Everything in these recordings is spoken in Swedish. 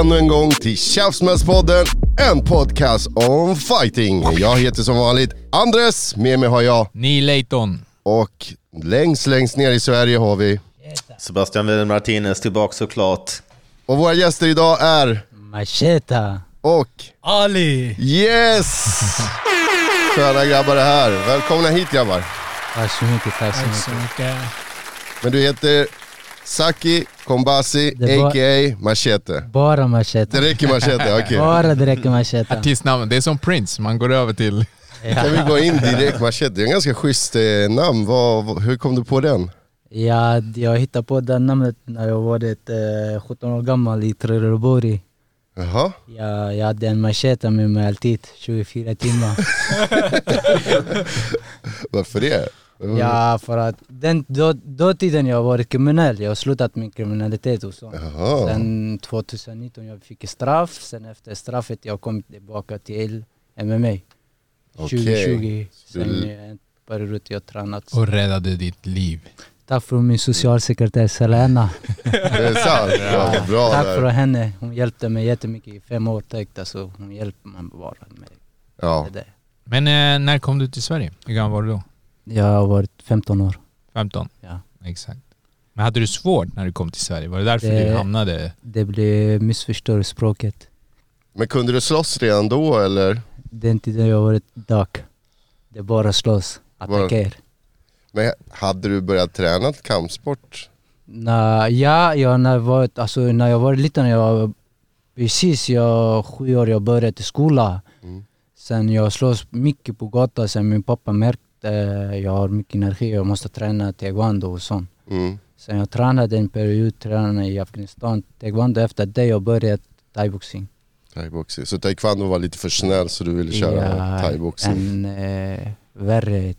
Ännu en gång till Tjafsmällspodden, en podcast om fighting. Jag heter som vanligt Andres, med mig har jag Neil Layton. och längst, längst ner i Sverige har vi. Sebastian Wilhelm Martinez tillbaka såklart. Och våra gäster idag är Macheta. och Ali! yes! Sköna grabbar det här. Välkomna hit grabbar. Tack så mycket, tack så mycket. Men du heter Saki Kombasi, a.k.a. Machete. Bara macheta. Det räcker Machete, okej. Bara det räcker macheta. Artistnamn, det är som Prince, man går över till... Kan vi gå in direkt Machete? Det är en ganska schysst eh, namn. Vad, hur kom du på den? Ja, jag hittade på det namnet när jag var eh, 17 år gammal i Trelleborg. Jaha? Jag, jag hade en macheta med mig alltid, 24 timmar. Varför det? Ja, för att den då, då tiden jag var kriminell, jag har slutat min kriminalitet och sånt. Jaha. Sen 2019 jag fick straff, sen efter straffet jag kom tillbaka till MMA. Okej. 2020, Du- sen en period jag tränat. Och räddade ditt liv. Tack för min socialsekreterare Selena. Det är sant? Ja, vad bra Tack för där. henne, hon hjälpte mig jättemycket i fem år täckte så hon hjälpte mig bara med Ja. det. Men eh, när kom du till Sverige? Hur gammal var du då? Jag har varit 15 år. 15? Ja. Exakt. Men hade du svårt när du kom till Sverige? Var det därför Det- du hamnade... Det blev missförstått språket. Men kunde du slåss redan då eller? Den tiden jag varit dag. Det bara slåss, attackera. Men hade du börjat träna kampsport? När, ja, jag, när, jag var, alltså, när jag var liten, jag precis jag, sju år, jag började i skolan. Mm. Sen jag slåss mycket på gatan, sen min pappa märkte jag har mycket energi, jag måste träna taekwondo och sånt. Mm. Sen jag tränade en period, tränade i Afghanistan, taekwondo. Efter det jag började thaiboxning. Thaiboxning. Så taekwondo var lite för snäll så du ville köra thaiboxning? en eh, värre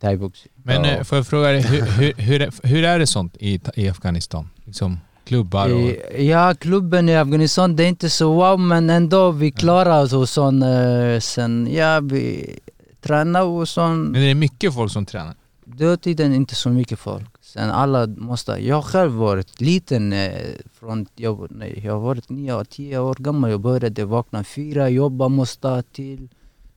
thaiboxning. Men Ja. eh, får jag fråga dig, hur, hur, hur, är- hur är det sånt i, i Afghanistan? Liksom klubbar och... Eh, Ja, klubben i Afghanistan, det är inte så wow, men ändå vi klarar oss och sån. eh, Sen, ja, vi tränar och sån. Men det är mycket folk som tränar. Då tiden inte så mycket folk. Sen alla måste, jag själv varit liten, eh, från, jag, nej, jag har varit nio, tio år gammal, jag började vakna fyra, jobba, måste till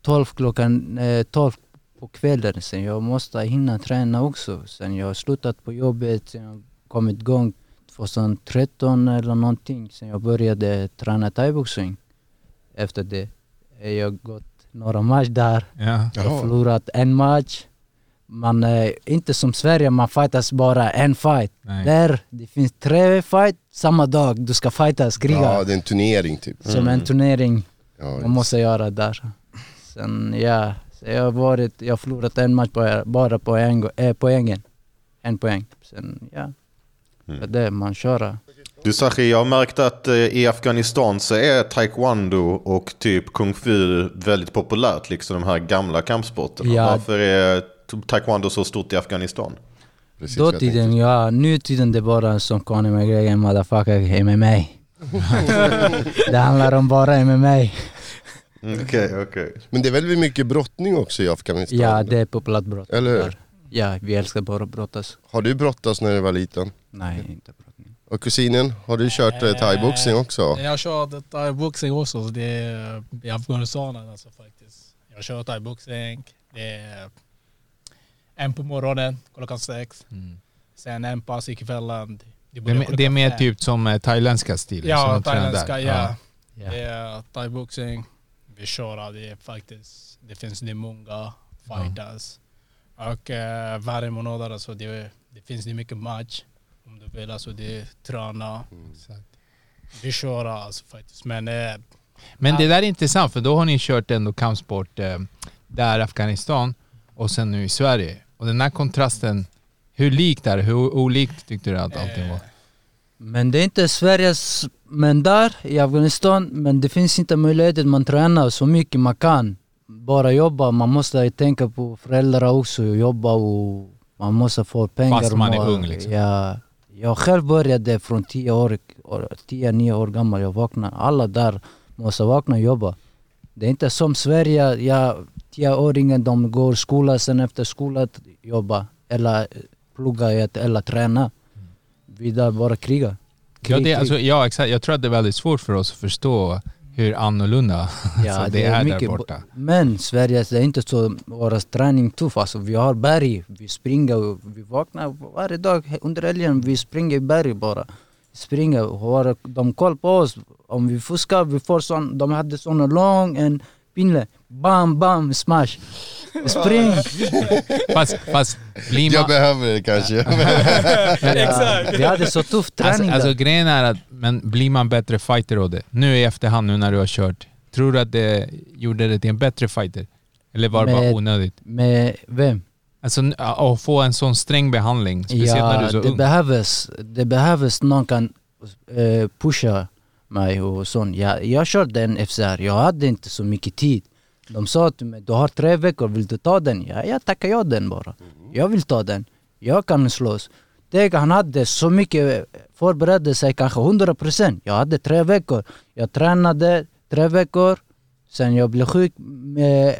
tolv klockan, eh, tolv på kvällen. Sen jag måste hinna träna också. Sen jag slutat på jobbet, sen jag kommit igång 2013 eller någonting. Sen jag började träna thaiboxning. Efter det har jag gått några matcher där. Ja. Jag har förlorat en match. Man är inte som Sverige, man fightas bara en fight. Nej. Där det finns tre fight samma dag. Du ska fightas, kriga. Ja, det är en turnering typ. Som en turnering Ja, man måste göra där. Sen ja, så jag har varit, jag har förlorat en match på, bara på en, eh, poängen. En poäng. Sen ja, Mm. det är det man kör. Du Sachi, jag har märkt att eh, i Afghanistan så är taekwondo och typ kung fu väldigt populärt, liksom de här gamla kampsporterna. Ja. Varför är taekwondo så stort i Afghanistan? precis tänkte. Dåtiden, ja. Nu tiden det är bara som Conor McGregor, motherfucker, MMA. det handlar om bara MMA. Mm, Okej, okej. Men det är väl mycket brottning också i Afghanistan? Ja, det är populärt brott. Eller hur? Ja, vi älskar bara brottas. Har du brottats när du var liten? Nej, inte brottning. Och kusinen, har du kört eh, thaiboxning också? Jag har kört thaiboxning också, så det är i Afghanistan alltså faktiskt. Jag kör thaiboxning, det är en på morgonen klockan sex, Mm. sen en pass i kvällen. Det, är, mer- det är mer typ som eh, thailändska stilen Ja, som de tränar thailändska, ja. Ja. Det är thaiboxning, vi kör det är faktiskt, det finns det många fighters. Och eh, varje månad alltså det, det finns det mycket match. Om du vill alltså det träna. Exakt. vi köra alltså faktiskt. Men eh, Men det där är intressant för då har ni kört ändå kampsport eh, där Afghanistan och sen nu i Sverige. Och den här kontrasten, hur likt är det? Hur olikt tyckte du att allting var? Men det är inte Sveriges, men där i Afghanistan, men det finns inte möjlighet att man tränar så mycket man kan. Bara jobba, man måste tänka på föräldrar också, jobba och man måste få pengar. Fast man är ung, liksom. Ja, jag själv började från 10 år, 10-9 år gammal, jag vaknade. Alla där måste vakna och jobba. Det är inte som Sverige, ja, 10-åringen de går skola, sen efter skolan jobba eller plugga eller träna. Vi där bara kriga. Ja, Krig, det, krig. alltså, ja, exakt. Jag tror att det är väldigt svårt för oss att förstå hur annorlunda Ja, alltså, det, är, där borta. Men Sverige, det är inte så, vår träning tuff alltså. Vi har berg, vi springer, och vi vaknar varje dag under helgen, vi springer i berg bara. Springer, har de koll på oss. Om vi fuskar, vi får sån, de hade sån lång en pinne. Bam, bam, smash. Spring! Fast, fast blir Jag behöver det kanske. Ja, vi hade så tuff träning Alltså, alltså grejen är att, men blir man bättre fighter av det? Nu i efterhand, nu när du har kört. Tror du att det gjorde det till en bättre fighter? Eller var det bara onödigt? Med vem? Alltså att få en sån sträng behandling, speciellt när du är så det ung. behövs, det behövs någon kan eh, pusha mig och sånt. Jag, jag körde en FCR, jag hade inte så mycket tid. De sa till mig, du har tre veckor, vill du ta den? Ja, jag tackar ja den bara. Jag vill ta den. Jag kan slåss. Tänk, han hade så mycket, förberedde sig kanske 100%. Jag hade tre veckor. Jag tränade tre veckor, sen jag blev sjuk med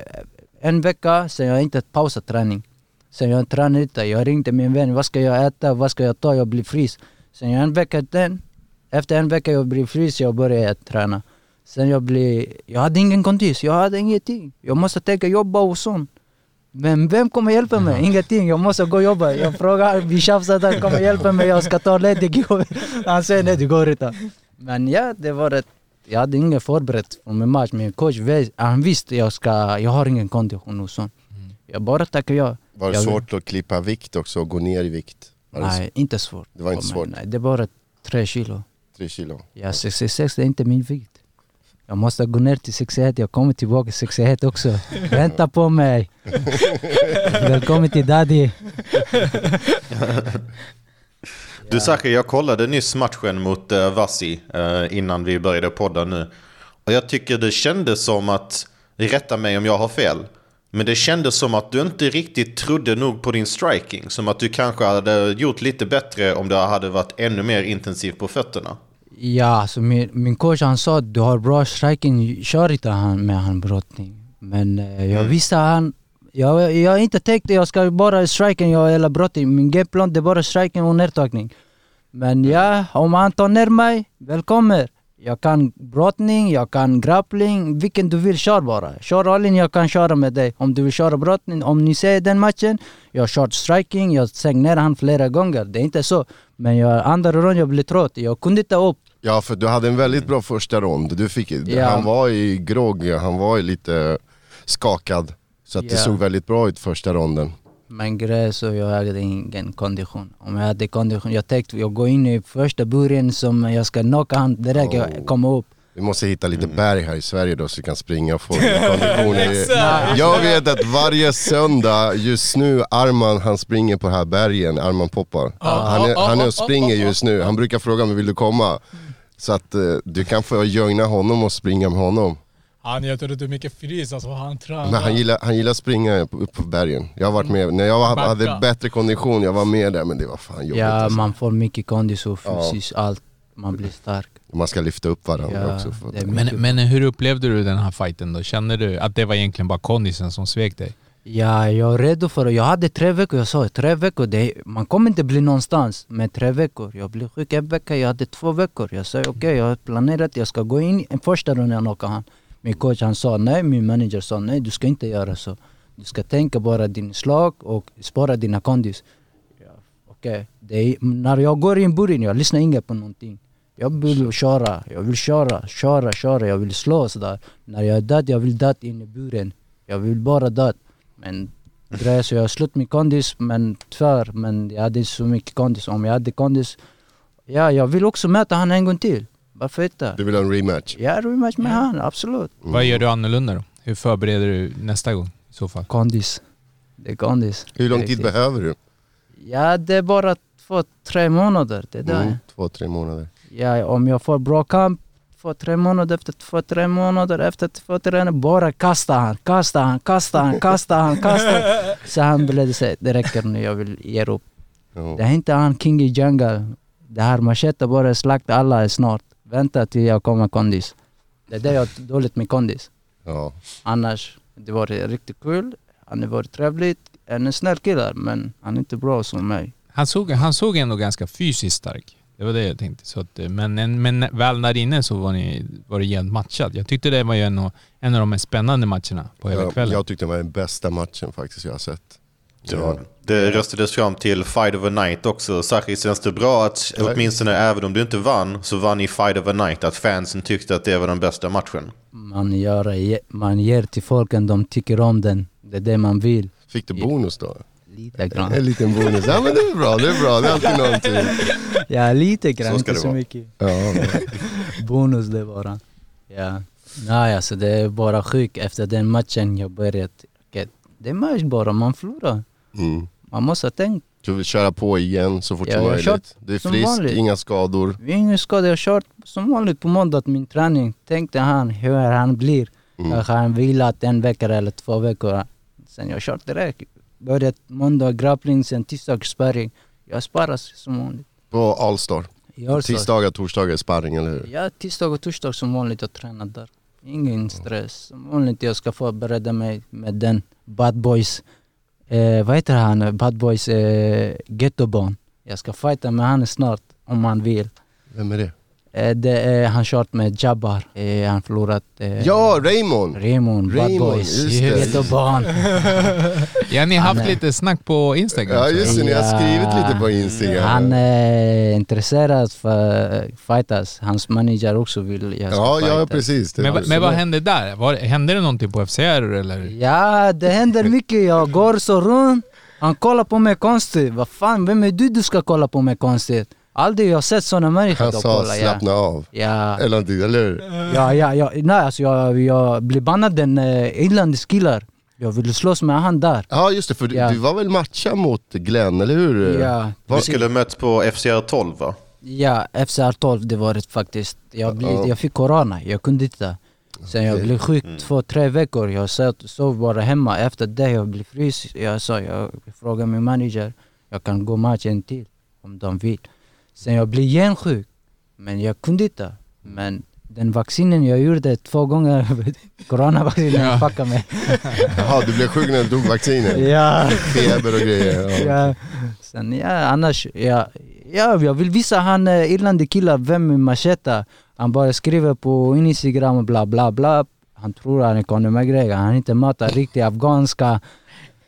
en vecka, sen jag inte pausat träning. Sen jag tränade inte, jag ringde min vän, vad ska jag äta, vad ska jag ta, jag blir fris. Sen jag en vecka den, efter en vecka jag blir fris, jag började träna. Sen jag blir, jag hade ingen kondis, jag hade ingenting. Jag måste tänka jobba och sånt. Men vem kommer hjälpa mig? Ingenting, jag måste gå och jobba. Jag frågar, vi tjafsade, han kommer hjälpa mig, jag ska ta ledigt. Han säger nej, det går inte. Men ja, det var ett, jag hade ingen förberett för min match. Min coach han visste jag ska, jag har ingen kondition och sånt. Jag bara tackar ja. Var det Jag- svårt att klippa vikt också och gå ner i vikt? Var det Nej, inte svårt. Det var inte svårt. Nej, det är bara tre kilo. Tre kilo? Ja, 66 det är inte min vikt. Jag måste gå ner till 61, jag kommer tillbaka till 61 också. Vänta på mig. Välkommen till daddy. Du Zachary, jag kollade nyss matchen mot uh, Vassi eh, innan vi började podda nu. Och jag tycker det kändes som att, rätta mig om jag har fel, men det kändes som att du inte riktigt trodde nog på din striking. Som att du kanske hade gjort lite bättre om du hade varit ännu mer intensiv på fötterna. Ja, alltså min, min coach han sa att du har bra striking, kör inte han med han brottning. Men eh, jag visste han, jag, jag inte tänkte jag ska bara striking jag, eller brottning. Min gameplan det är bara striking och nedtagning. Men ja, om han tar ner mig, välkommen. Jag kan brottning, jag kan grappling, vilken du vill kör bara. Kör all in, jag kan köra med dig. Om du vill köra brottning, om ni ser den matchen, jag kört striking, jag säng ner han flera gånger. Det är inte så. Men jag, andra rond jag blev trött, jag kunde inte upp. Ja för du hade en väldigt bra första rond, du fick, Ja. han var i grogg, han var lite skakad. Så att det Ja. såg väldigt bra ut första ronden. Men grejen så jag hade ingen kondition. Om jag hade kondition, jag tänkte jag går in i första burgen som jag ska knocka han direkt Oh. jag kommer upp. Vi måste hitta lite Mm. berg här i Sverige då så vi kan springa och få lite konditioner. Jag vet att varje söndag just nu, Arman han springer på de här bergen, Arman Poppar. Han är, han är och springer just nu, han brukar fråga mig vill du komma? Så att eh, du kan få joina honom och springa med honom. han jag tror det är mycket fris alltså, han tränar. Men han gillar, han gillar att springa upp på bergen. Jag har varit med, när jag var- hade bättre kondition, jag var med där men det var fan jobbigt Ja, alltså. man får mycket kondis och Ja. fysiskt allt. Man blir stark. Man ska lyfta upp varandra Ja, också. Men, men hur upplevde du den här fighten då? Kände du att det var egentligen bara kondisen som svek dig? Ja, jag är redo för det. Jag hade tre veckor, jag sa tre veckor, det man kommer inte bli någonstans med tre veckor. Jag blev sjuk en vecka, jag hade två veckor. Jag sa okej, jag har planerat, jag ska gå in en första rundan och han. Min coach han sa nej, min manager sa nej, du ska inte göra så. Du ska tänka bara din slag och spara dina kondis. Ja, okej, okay. när jag går in i buren, jag lyssnar inte på någonting. Jag vill köra, jag vill köra, köra, köra, jag vill slå sådär. När jag är död, jag vill död in i buren. Jag vill bara död. Men grejen så jag har slut med kondis, men tyvärr, men jag hade inte så mycket kondis. Om jag hade kondis, ja jag vill också möta han en gång till. Varför inte? Du vill ha en rematch? Ja, rematch med han, absolut. Vad gör du annorlunda då? Hur förbereder du nästa gång i så fall? Kondis. Det är kondis. Hur lång tid behöver du? Ja, det är bara två, tre månader. Det är. Mm, två, tre månader. Ja, om jag får bra kamp, två, tre månader efter två, tre månader efter två, tre månader, bara kasta han, kasta han, kasta han, kasta han, kasta han. Så han blev säga det räcker nu, jag vill ge upp. Det är inte han king i jungle. Det här machete bara slakta alla snart. Vänta till jag kommer kondis. Det är det jag har dåligt med kondis. Ja. Annars, det var riktigt kul. Han har varit trevligt. En snäll kille, men han är inte bra som mig. Han såg, han såg ändå ganska fysiskt stark. Det var det jag tänkte. Så att, eh, men, men väl där inne så var, ni, var det jämnt matchat. Jag tyckte det var ju en, av- en av de mest spännande matcherna på hela Ja, kvällen. jag tyckte det var den bästa matchen faktiskt jag har sett. Det, var, det röstades fram till Fight of a Night också. Särskilt känns det bra att åtminstone även om du inte vann så vann i Fight of a Night. Att fansen tyckte att det var den bästa matchen. Man, gör, man ger till folken, de tycker om den. Det är det man vill. Fick du bonus då? Lite grann. En liten bonus. Ja men det är bra, det är bra. Det är alltid någonting. Ja, lite grann. Så ska inte det så vara. mycket. Ja. Bonus det bara. Ja. Nej, alltså det är bara sjukt. Efter den matchen jag började... Det är match bara, man förlorar. Mm. Man måste tänka. Du vill köra på igen så fort Ja, som möjligt. kört Du är frisk, vanligt. inga skador. Ingen skada, jag har kört som vanligt på måndag min träning. Tänkte han hur han blir. Mm. Kanske han vilat en vecka eller två veckor. Sen jag kört direkt. Började måndag grappling, sen tisdag sparring. Jag sparar som vanligt. På Allstar. Tisdagar, torsdagar sparring, eller hur? Ja, tisdag och torsdag som vanligt jag tränar där. Ingen stress. Som vanligt jag ska förbereda mig med den Bad Boys, eh, vad heter han, Bad Boys eh, Ghettobarn. Jag ska fighta med han snart om han vill. Vem är det? Eh, det är han kört med Jabbar. Eh, han förlorat eh, Ja, Raymond! Raymond, Bad Raymond, Boys, just det. Ghettobarn. Ja, ni har haft Han lite snack på Instagram. Ja just det, ni har Ja. skrivit lite på Instagram. Han är intresserad för fightas. Hans manager också vill jag ska Ja, ja fightas. precis. Det Men, men vad hände där? Var, hände det någonting på FCR eller? Ja, det händer mycket. Jag går så runt. Han kollar på mig konstigt. Vad fan, vem är du du ska kolla på mig konstigt? Aldrig jag sett såna människor Han sa kolla, ja. slappna av. Ja, Eller någonting, eller hur? ja, ja, ja. Nej alltså jag, jag blev bannad den uh, irländsk killar. Jag ville slåss med han där. Ja just det, för du, Ja. du var väl matcha mot Glenn, eller hur? Ja, Vi skulle möts på FCR 12 va? ja FCR 12 det var det faktiskt. Jag, blev, Ja. jag fick corona, jag kunde inte. Sen jag blev sjuk två, tre veckor. Jag satt, sov bara hemma. Efter det jag blev frisk. Jag sa, jag frågade min manager, jag kan gå matchen till om de vill. Sen jag blev igen sjuk. Men jag kunde inte. Men den vaccinen jag gjorde två gånger, coronavaccinen, Ja. fuckade mig. Jaha, du blev sjuk när du tog vaccinet? Ja. Feber och grejer. Ja. ja. Sen ja, annars, ja, ja, jag vill visa han uh, irländsk killar vem är Macheta. Han bara skriver på Instagram och bla bla bla. Han tror han är Conor McGregor. Han inte matar riktigt afghanska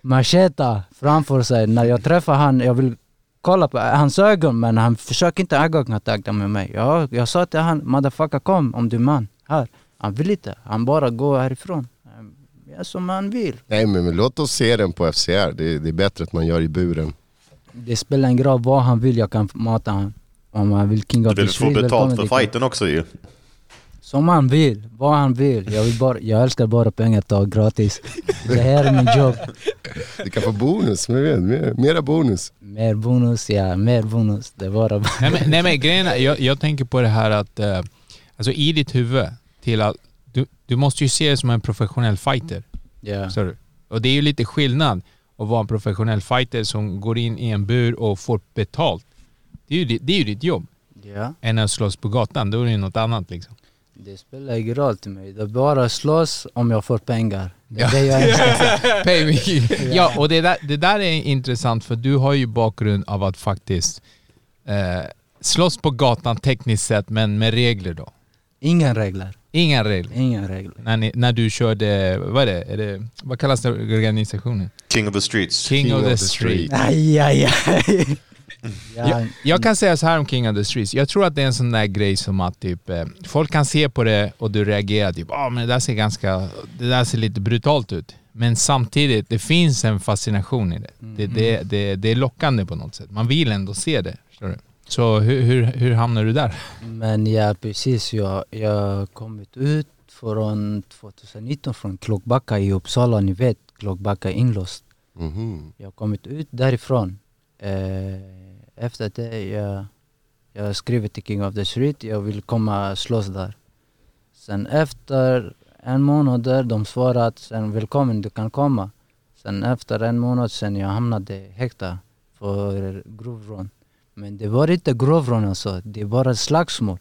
Macheta framför sig. När jag träffar han, jag vill kolla på hans ögon men han försöker inte ögonkontakt med mig. Jag, jag sa till han, motherfucker kom om du är man. Här. Han vill inte. Han bara går härifrån. Ja, som han vill. Nej men, men låt oss se den på FCR, det, det är bättre att man gör i buren. Det spelar ingen roll vad han vill, jag kan mata han. Om han vill King Du of the vill få Street, betalt för fighten också ju. Som han vill, vad han vill. Jag, vill bara, jag älskar bara pengar ta gratis. Det här är min jobb. Du kan få bonus, men vet, mer, mera bonus. Mer bonus, ja, mer bonus. Det är bara... Nej men, nej, men grejen är, jag, jag tänker på det här att, eh, alltså i ditt huvud, till att du, du måste ju se det som en professionell fighter. Ja. Du? Och det är ju lite skillnad att vara en professionell fighter som går in i en bur och får betalt. Det är ju, det är ju ditt jobb. ja. Än att slåss på gatan, då är det ju något annat liksom. Det spelar ingen roll till mig. Det är bara slåss om jag får pengar. Det är Ja. det jag älskar. Pay me. ja, och det där, det där är intressant för du har ju bakgrund av att faktiskt eh, slåss på gatan tekniskt sett, men med regler då. Inga regler. Inga regler. Inga regler. När, ni, när du körde, vad är det? Är det vad kallas det organisationen? King of the Streets. King, of, the, street. Aj, aj, aj. Ja, Jag, jag kan säga så här om King of the Streets. Jag tror att det är en sån där grej som att typ, eh, folk kan se på det och du reagerar typ ah, men det där ser ganska, det där ser lite brutalt ut. Men samtidigt, det finns en fascination i det. Det, det, det, det är lockande på något sätt. Man vill ändå se det. Förstår du? Så hur, hur, hur hamnar du där? Men ja, precis. Jag jag har kommit ut från 2019 från Klockbacka i Uppsala. Ni vet, Klockbacka inlåst. Mhm. Jag har kommit ut därifrån. Eh, efter det jag, jag skrivit till King of the Street. Jag vill komma slåss där. Sen efter en månad där, de svarade att sen välkommen, du kan komma. Sen efter en månad sen jag hamnade häktad för grovrån. Men det var inte grovrån alltså, det var ett slagsmål.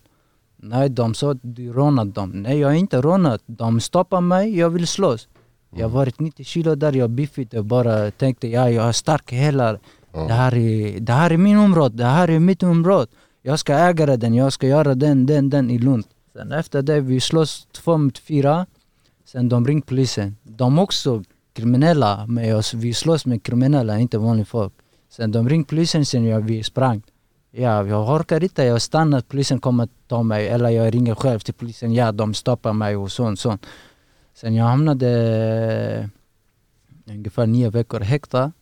Nej, de sa att du rånat dem. Nej, jag har inte rånat. De stoppade mig, jag vill slåss. Jag har varit 90 kilo där, jag biffigt och bara tänkte ja, jag är stark hela. Det, här är, det här är min område, det här är mitt område. Jag ska äga den, jag ska göra den, den, den i Lund. Sen efter det, vi slåss två mot fyra. Sen de ringde polisen. De också kriminella med oss. Vi slåss med kriminella, inte vanligt folk. Sen de ringde polisen, sen jag, vi sprang. Ja, jag orkar inte, jag stannar, polisen kommer ta mig. Eller jag ringer själv till polisen, ja de stoppar mig och sånt, sånt. Sen jag hamnade ungefär nio veckor häktad.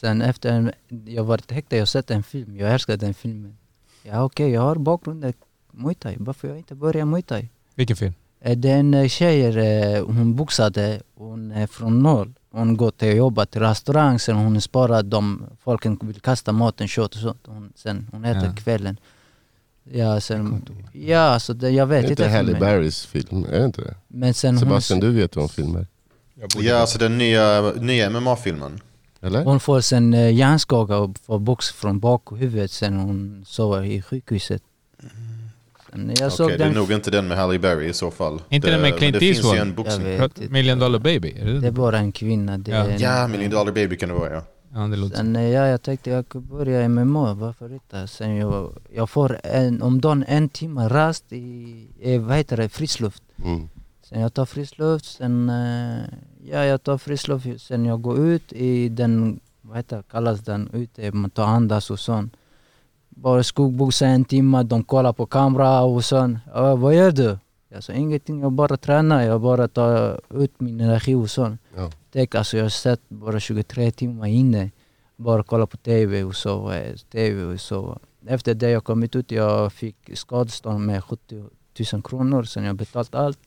Sen efter en, jag varit häktad, jag sett en film, jag älskar den filmen. Ja okej, jag har bakgrunden Muay Thai, varför jag inte börja Muay Thai? Vilken film? Eh, Det är en eh, tjej, eh, hon boxade, hon är från norr. Hon går till jobba till restaurang, sen hon sparar de folken vill kasta maten, kött och sånt. Hon, sen hon äter Ja. kvällen. Ja, sen, ja så det, jag vet Är inte. inte Halle. Berrys film? Är det inte det? Men sen Sebastian, hon, du vet vad en film är? Ja, alltså den nya, nya MMA-filmen. Eller? hon får sen uh, hjärnskaka och får box från bakhuvudet sen hon sover i sjukhuset. Sen jag såg Okej, det är den, nog inte den med Halle Berry i så fall. Inte det, den med men Clint Det finns ju Eastwood? en jag boxning. vet inte. Million Dollar Baby? Är det Det är bara en kvinna. Det Ja. är en, Ja, Million Dollar Baby kan det vara ja. Ja, det låter Sen eh, ja, jag tänkte jag kunde börja MMA, varför inte? Sen jag, jag får en, om dagen en timme rast i, i vad heter det, friskluft. Mm. Sen jag tar friskluft, sen eh, ja, jag tar friskluft, sen jag går ut i den, vad heter kallas den, ute, man tar andas och sånt. Bara skuggboxa en timme, de kollar på kamera och sånt. Ja, vad gör du? Jag sa ingenting, jag bara tränar, jag bara tar ut min energi och sånt. Ja. Tänk alltså jag sett bara 23 timmar inne. Bara kolla på TV och sova, TV och sova. Efter det jag kommit ut, jag fick skadestånd med 70 000 kronor, sen jag betalt allt.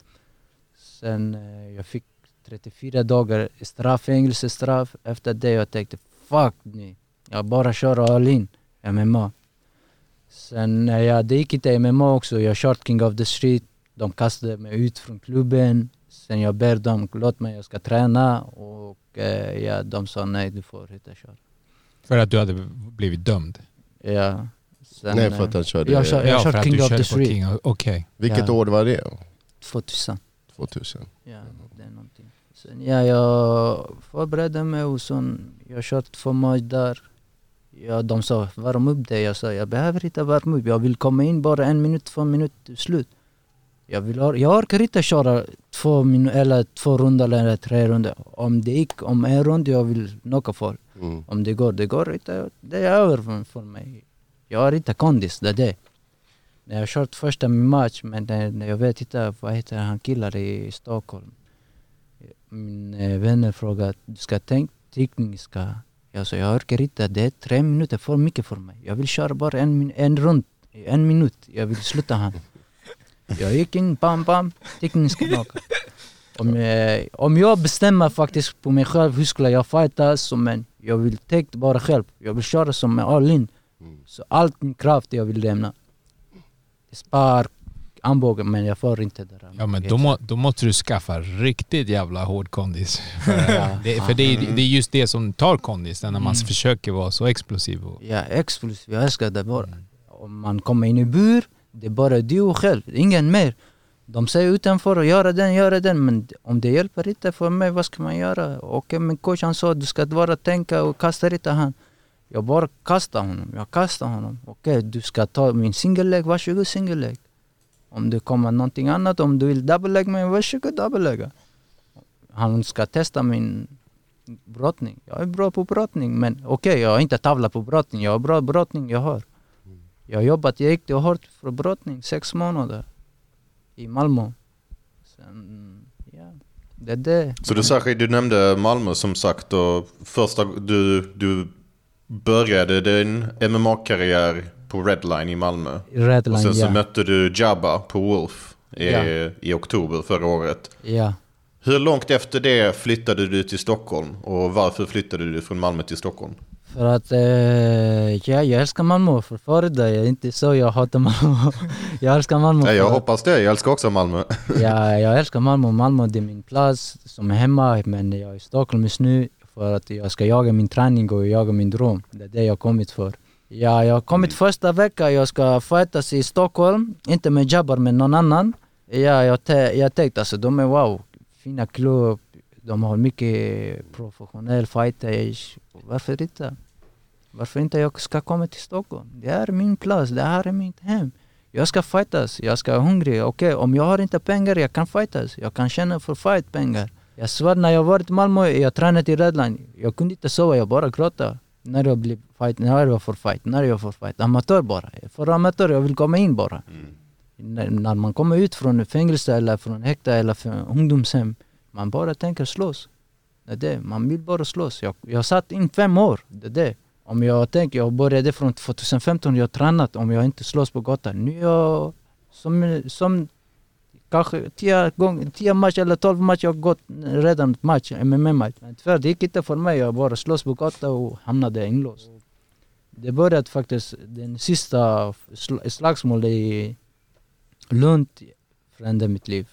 Sen eh, jag fick 34 dagar straff, fängelsestraff. Efter det jag tänkte fuck ni, jag bara kör all in MMA. Sen eh, ja, det gick inte MMA också, jag kört King of the Street. De kastade mig ut från klubben. Sen jag ber dem, låt mig, jag ska träna. Och eh, ja, de sa nej, du får inte köra. För att du hade blivit dömd? Ja. Sen, Nej, för att han körde... jag kör- Ja, för att King of körde the Street. Okej. Vilket Ja. år var det? 2000. 2000? Ja. Sen ja, jag förberedde mig och sen jag kört två matcher där. Ja, de sa värm upp dig. Jag sa jag behöver inte värma upp. Jag vill komma in bara en minut, två minuter, slut. Jag, vill, jag orkar inte köra två, minu- eller två runder eller tre runder. Om det gick om en runda, jag vill knocka folk. Mm. Om det går, det går inte. Det är över för, mig. Jag har inte kondis, det är det. När jag har kört första min match, men jag vet inte vad heter han killar i Stockholm. Min eh, vänner frågade, du ska tänka tekniska. Jag sa, jag orkar inte, det är tre minuter för mycket för mig. Jag vill köra bara en, en rund, en minut. Jag vill sluta han. Jag gick in, bam bam, tekniska knockar. Om, eh, om jag bestämmer faktiskt på mig själv hur skulle jag fightas, men jag vill tänka bara själv. Jag vill köra som med all in. Så allt min kraft jag vill lämna. Spark, armbåge, men jag får inte det där. Ja men då, må, då måste du skaffa riktigt jävla hård kondis. För, Ja. det, för det, är, det är just det som tar kondis, när man Mm. försöker vara så explosiv. Och, Ja, explosiv. Jag älskar det bara. Om man kommer in i bur, det är bara du själv, ingen mer. De säger utanför att göra den, göra den, men om det hjälper inte för mig, vad ska man göra? Okej, men coachen sa du ska bara tänka och kasta inte han. Jag bara kastar honom, jag kastar honom. Okej, du ska ta min singellägg, varsågod singellägg. Om det kommer någonting annat, om du vill dubbellägga mig, varsågod dubbellägga. Han ska testa min brottning. Jag är bra på brottning, men okej, jag har inte tavla på brottning. Jag har bra brottning, jag har. Jag har jobbat jäkligt hårt för brottning, sex månader. I Malmö. Sen, ja, det är det. Så du, särskilt, du nämnde Malmö som sagt och första du, du började din MMA-karriär på Redline i Malmö. Redline, och sen så ja. mötte du Jabba på Wolf i, Ja. i oktober förra året. Ja. Hur långt efter det flyttade du till Stockholm? Och varför flyttade du från Malmö till Stockholm? För att eh, ja, jag älskar Malmö för förut. Det är inte så jag hatar Malmö. jag älskar Malmö. Nej, jag för- hoppas det. Jag älskar också Malmö. ja, jag älskar Malmö. Malmö det är min plats som är hemma. Men jag är i Stockholm just nu för att jag ska jaga min träning och jaga min dröm. Det är det jag har kommit för. Ja, jag har kommit första veckan. Jag ska fightas i Stockholm. Inte med Jabbar men någon annan. Ja, jag, te- jag tänkte alltså de är wow. Fina klubb. De har mycket professionell fighters. Varför inte? Varför inte jag ska komma till Stockholm? Det här är min plats, det här är mitt hem. Jag ska fightas, jag ska vara hungrig. Okej, om jag har inte pengar, jag kan fightas. Jag kan tjäna för fight pengar. Jag svär, när jag varit i Malmö, jag tränade i Redline. Jag kunde inte sova, jag bara gråta. När jag blev fight, när jag får fight, när jag får fight. Amatör bara. För amatör, jag vill komma in bara. När, när man kommer ut från fängelse eller från häkte eller från ungdomshem, man bara tänker slåss. Det är det, man vill bara slåss. Jag, jag satt in fem år, det är det. Om jag tänker, jag började från 2015, jag tränat om jag inte slåss på gatan. Nu är jag som, som kanske tio, gång, tio matcher eller 12 matcher jag har gått redan match, MMA-match. Men tyvärr, det gick inte för mig. Jag bara slåss på gatan och hamnade inlåst. Det började faktiskt, den sista sl- slagsmålet i Lund förändrade mitt liv.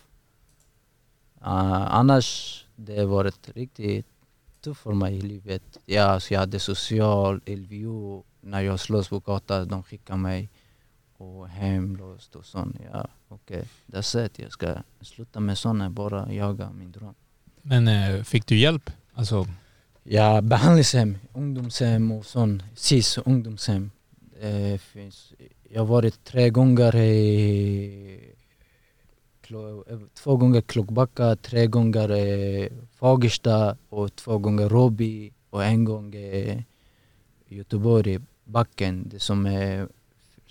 Uh, annars det har varit riktigt tufft för mig i livet. Ja, så jag hade social, LVU, när jag slåss på gatan, de skickade mig och hemlåst och sånt. Ja, det är sätt jag ska sluta med sånt, bara jaga min dröm. Men eh, fick du hjälp? Alltså, Ja, behandlingshem, ungdomshem och sånt. SIS, ungdomshem. Det finns, jag har varit tre gånger i eh, två gånger Klockbacka, tre gånger eh, Fagersta och två gånger Råby och en gång eh, Göteborg, Backen. Det som är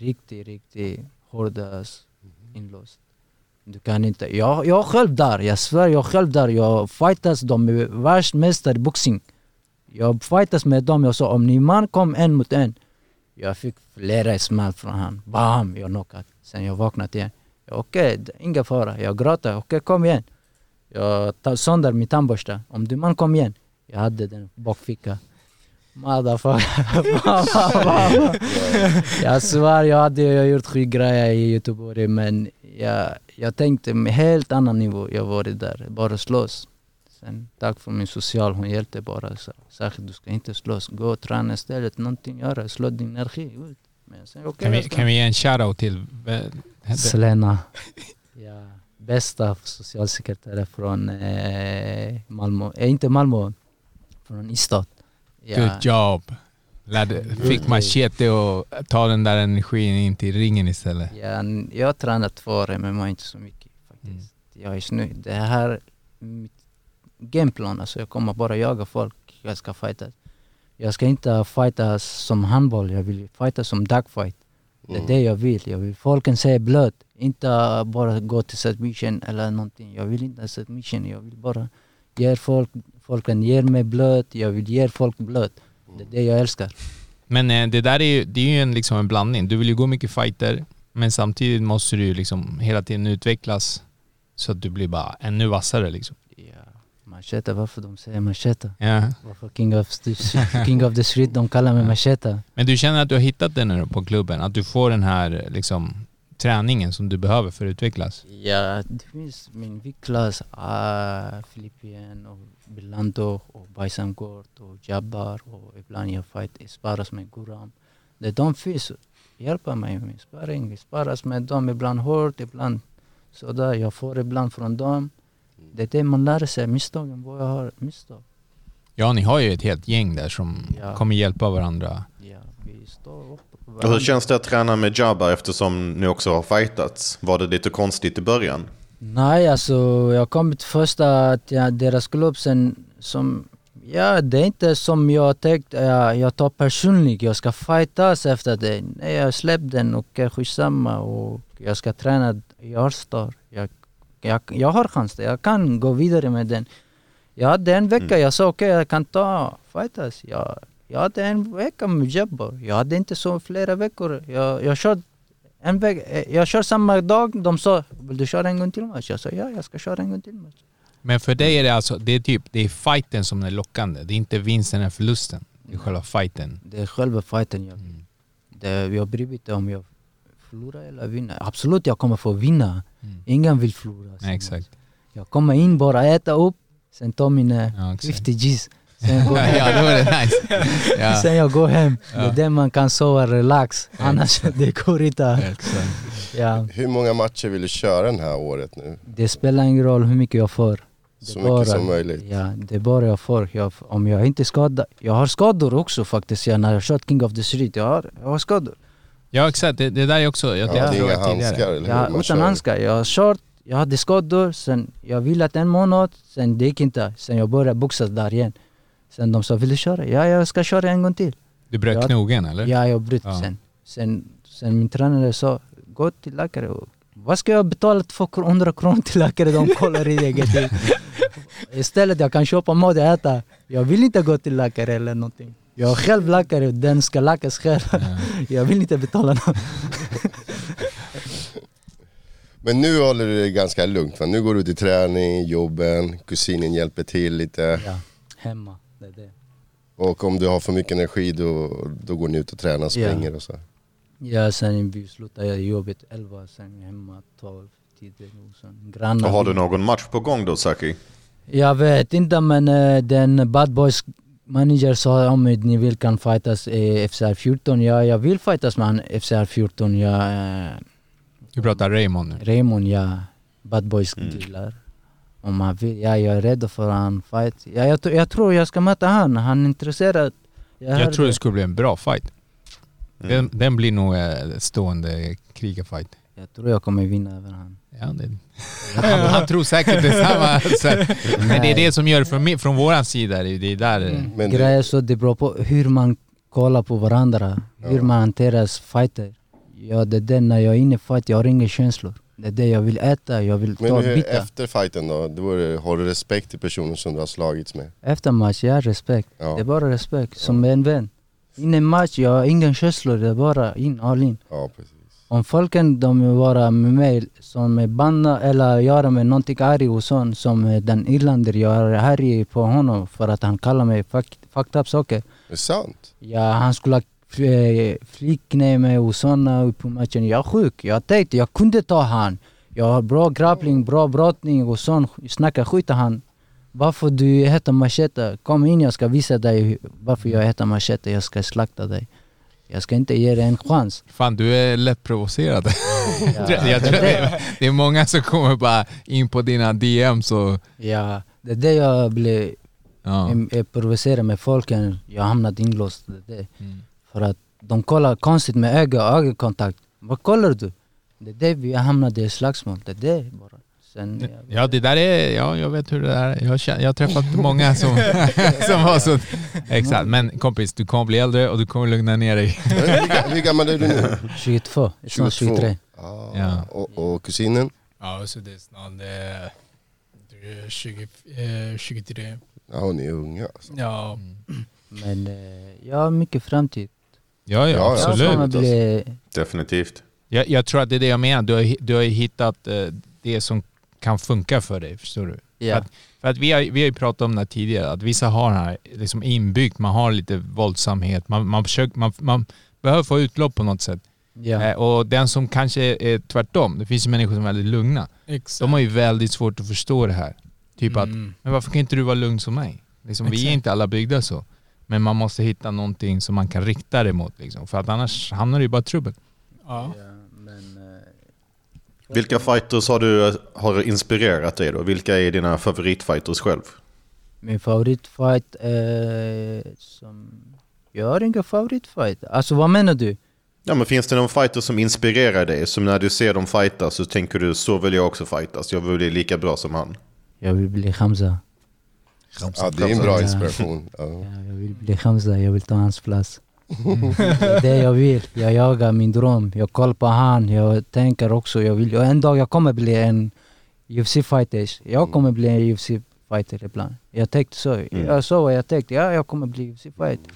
riktigt, riktigt hårdast inlåst. Du kan inte. Jag, jag själv där, jag svär jag själv där. Jag fightas, de är världsmästare i boxning. Jag fightas med dem, jag sa om ni man kom en mot en. Jag fick flera smäll från han. Bam! Jag knockade. Sen jag vaknade igen. Okej, är inga fara. Jag gråter. Okej, kom igen. Jag tar sönder min tandborste. Om du man kom igen. Jag hade den bakficka. Motherfucker. jag svär, jag hade gjort skitgrejer i Göteborg men jag, jag tänkte med helt annan nivå. Jag var där, bara slåss. Sen tack för min social, hon hjälpte bara. Så, särskilt du ska inte slåss, gå och träna istället, någonting göra, slå din energi ut. Men sen, okej, kan, vi, jag kan vi ge en shoutout till... Selena. Ja, bästa socialsekreterare från eh, Malmö, eh, inte Malmö, från Ystad. Ja. Good job. Lärde, fick machete och ta den där energin in till ringen istället. Ja, jag har tränat två år MMA, inte så mycket faktiskt. Jag är snygg. Det här är mitt gameplan, alltså jag kommer bara jaga folk jag ska fighta. Jag ska inte fighta som handboll, jag vill fighta som dagfight. Det är Mm. det jag vill. Jag vill folken säga blöd, inte bara gå till submission eller någonting. Jag vill inte submission, jag vill bara ge folk, folken ger mig blöd, jag vill ge folk blöd. Det är det jag älskar. Men eh, det där är ju, det är ju en, liksom en blandning. Du vill ju gå mycket fighter, men samtidigt måste du ju liksom hela tiden utvecklas så att du blir bara ännu vassare liksom. Machete, varför de säger machete? Ja. Varför king of, the, king of the street, de kallar mig machete. Men du känner att du har hittat det nu på klubben? Att du får den här liksom, träningen som du behöver för att utvecklas? Ja, det finns min viktklass, uh, Filippien och Bilanto och Bajsamgård och Jabbar och ibland jag fight sparas med Guram. Det de finns hjälper mig med sparring. Vi sparas med dem ibland hårt, ibland sådär. Jag får ibland från dem. Det är det man lär sig, misstagen, vad jag har misstag. Ja, ni har ju ett helt gäng där som Ja. kommer hjälpa varandra. Ja, vi står upp. Och hur känns det att träna med Jabba eftersom ni också har fightats? Var det lite konstigt i början? Nej, alltså jag kom till första till deras klubb sen som Ja, det är inte som jag tänkte, jag, jag tar personligt, jag ska fightas efter det. Nej, jag släppte den och skitsamma och jag ska träna i Allstar. Jag, jag, jag har chans, jag kan gå vidare med den. Jag hade en vecka, jag sa okej jag kan ta fightas. Jag, Jag hade en vecka med Jabbar. Jag hade inte så flera veckor. Jag, jag kör en veck, eh, jag kör samma dag. De sa, vill du köra en gång till match? Jag sa, ja jag ska köra en gång till match. Men för dig är det alltså, det är typ, det är fighten som är lockande. Det är inte vinsten eller förlusten. Det är själva fighten. Det är själva fighten jag vill. Det, jag bryr mig inte om jag förlorar eller vinner. Absolut jag kommer få vinna. Ingen vill förlora. Nej, exakt. Jag kommer in bara äta upp, sen ta mina Ja, exakt. 50 G's. Sen, går ja, det nice. Ja. sen jag går hem. Det Ja. är där man kan sova relax. Annars det går inte. Ja, Hur många matcher vill du köra det här året nu? det spelar ingen roll hur mycket jag får. Det Så är mycket som möjligt. Ja, det är bara jag får. Jag, om jag inte skadar. Jag har skador också faktiskt. Ja, när jag kört King of the Street. Jag har, jag har skador. Ja exakt, det, det där är också, jag Ja, det är inga handskar tidigare. eller Ja, hur? Utan kör. handskar. Jag har kört, jag hade skador, sen jag villat en månad, sen det gick inte. Sen jag började boxas där igen. Sen de sa, vill du köra? Ja, jag ska köra en gång till. Du bröt Ja. knogen eller? Ja, jag bröt Ja. sen. sen. Sen min tränare sa, gå till läkare. Och, Vad ska jag betala 200 kronor till läkare? De kollar i eget. Istället jag kan köpa mat och äta. Jag vill inte gå till läkare eller någonting. Jag är själv läkare, den ska läkas själv. Jag vill inte betala något. Men nu håller du det ganska lugnt va? Nu går du till träning, jobben, kusinen hjälper till lite. Ja, hemma. Det är det. Och om du har för mycket energi då, då går ni ut och tränar, springer och så. Ja, sen vi slutade jobbet 11, sen hemma 12 tider. Och sen grannar. Och har du någon match på gång då Saki? Jag vet inte men eh, den Bad Boys manager sa om ni vill kan fightas i FCR 14. Ja, jag vill fightas med FCR 14. Ja, eh, Du pratar Raymond nu. Raymond, ja. Bad Boys Mm. Om han vill. Ja, jag är rädd för han fight. Ja, jag, jag tror jag ska möta han. Han är intresserad. Jag hörde- tror det skulle bli en bra fight. Mm. Den, den blir nog eh, stående krigarfight. Jag tror jag kommer vinna över han. Ja, det, han, han tror säkert detsamma. Så, men det är det som gör det från, mi- från våran sida. Det är där... Men du, Grejer så det beror på hur man kollar på varandra. Hur man hanterar fighter. Ja, det är det när jag är inne i fight, jag har inga känslor. Det är det jag vill äta, jag vill men ta hur, bitar. efter fighten då, är det, har du respekt till personen som du har slagits med? Efter match, jag har respekt. Ja. Det är bara respekt, som en vän. Innan match, jag har inga känslor, det är bara in, all in. Ja, precis. Om folken de vill vara med mig som är banda eller göra med någonting arg och sånt som den irlander, jag är arg på honom för att han kallar mig fuck, fucked up saker. Det är sant? Ja, han skulle eh, flicknä mig och såna på matchen. Jag är sjuk. Jag tänkte jag kunde ta han. Jag har bra grappling, bra brottning och sånt. Snacka skit han. Varför du heter Machete? Kom in jag ska visa dig varför jag heter Machete. Jag ska slakta dig. Jag ska inte ge dig en chans. Fan, du är lätt provocerad. Ja, jag tror det, det är många som kommer bara in på dina DMs och... ja, det är det jag blir Ja. ja. provocerad med folken. Jag har hamnat inlåst. Det det. Mm. För att de kollar konstigt med öga och ögonkontakt. Vad kollar du? Det är det vi har hamnat i slagsmål. Det är det bara. Sen, Ja det där är, ja jag vet hur det är. Jag, känner, jag har träffat många som, som var så... Exakt, men kompis du kommer bli äldre och du kommer lugna ner dig. Hur, ga- hur gammal är du nu? 22, snart 23. Ah, Ja. och, och kusinen? Ja, så det är snart eh, du är 20, eh, 23. Ja, hon är unga alltså. Ja, Men eh, jag har mycket framtid. Ja, ja, absolut. bli... Definitivt. Jag, jag tror att det är det jag menar. Du har, du har ju hittat eh, det som kan funka för dig, förstår du? Ja. Att, för att vi har, vi har ju pratat om det här tidigare, att vissa har det här liksom inbyggt, man har lite våldsamhet, man, man, försöker, man, man behöver få utlopp på något sätt. Ja. Eh, och den som kanske är tvärtom, det finns ju människor som är väldigt lugna, exakt. de har ju väldigt svårt att förstå det här. Typ att, Mm. men varför kan inte du vara lugn som mig? Liksom, vi är inte alla byggda så. Men man måste hitta någonting som man kan rikta det mot. Liksom. För att annars hamnar du ju bara i trubbel. Ja. Ja, men, eh, Vilka fighters har du har inspirerat dig då? Vilka är dina favoritfighters själv? min favoritfight är som... Jag har ingen favoritfight. Alltså vad menar du? Ja, men finns det någon fighter som inspirerar dig? Som när du ser dem fightas så tänker du så vill jag också fightas. Jag vill bli lika bra som han. Jag vill bli Hamza. Ja, det är en bra inspiration. Ja. Ja, jag vill bli Hamza, jag vill ta hans plats. Det är det jag vill. Jag jagar min dröm. Jag kollar på han. Jag tänker också, jag vill, en dag jag kommer bli en UFC-fighter. Jag kommer bli en UFC-fighter ibland. Jag tänkte så. Jag sa vad jag tänkte. Ja, jag kommer bli UFC-fighter.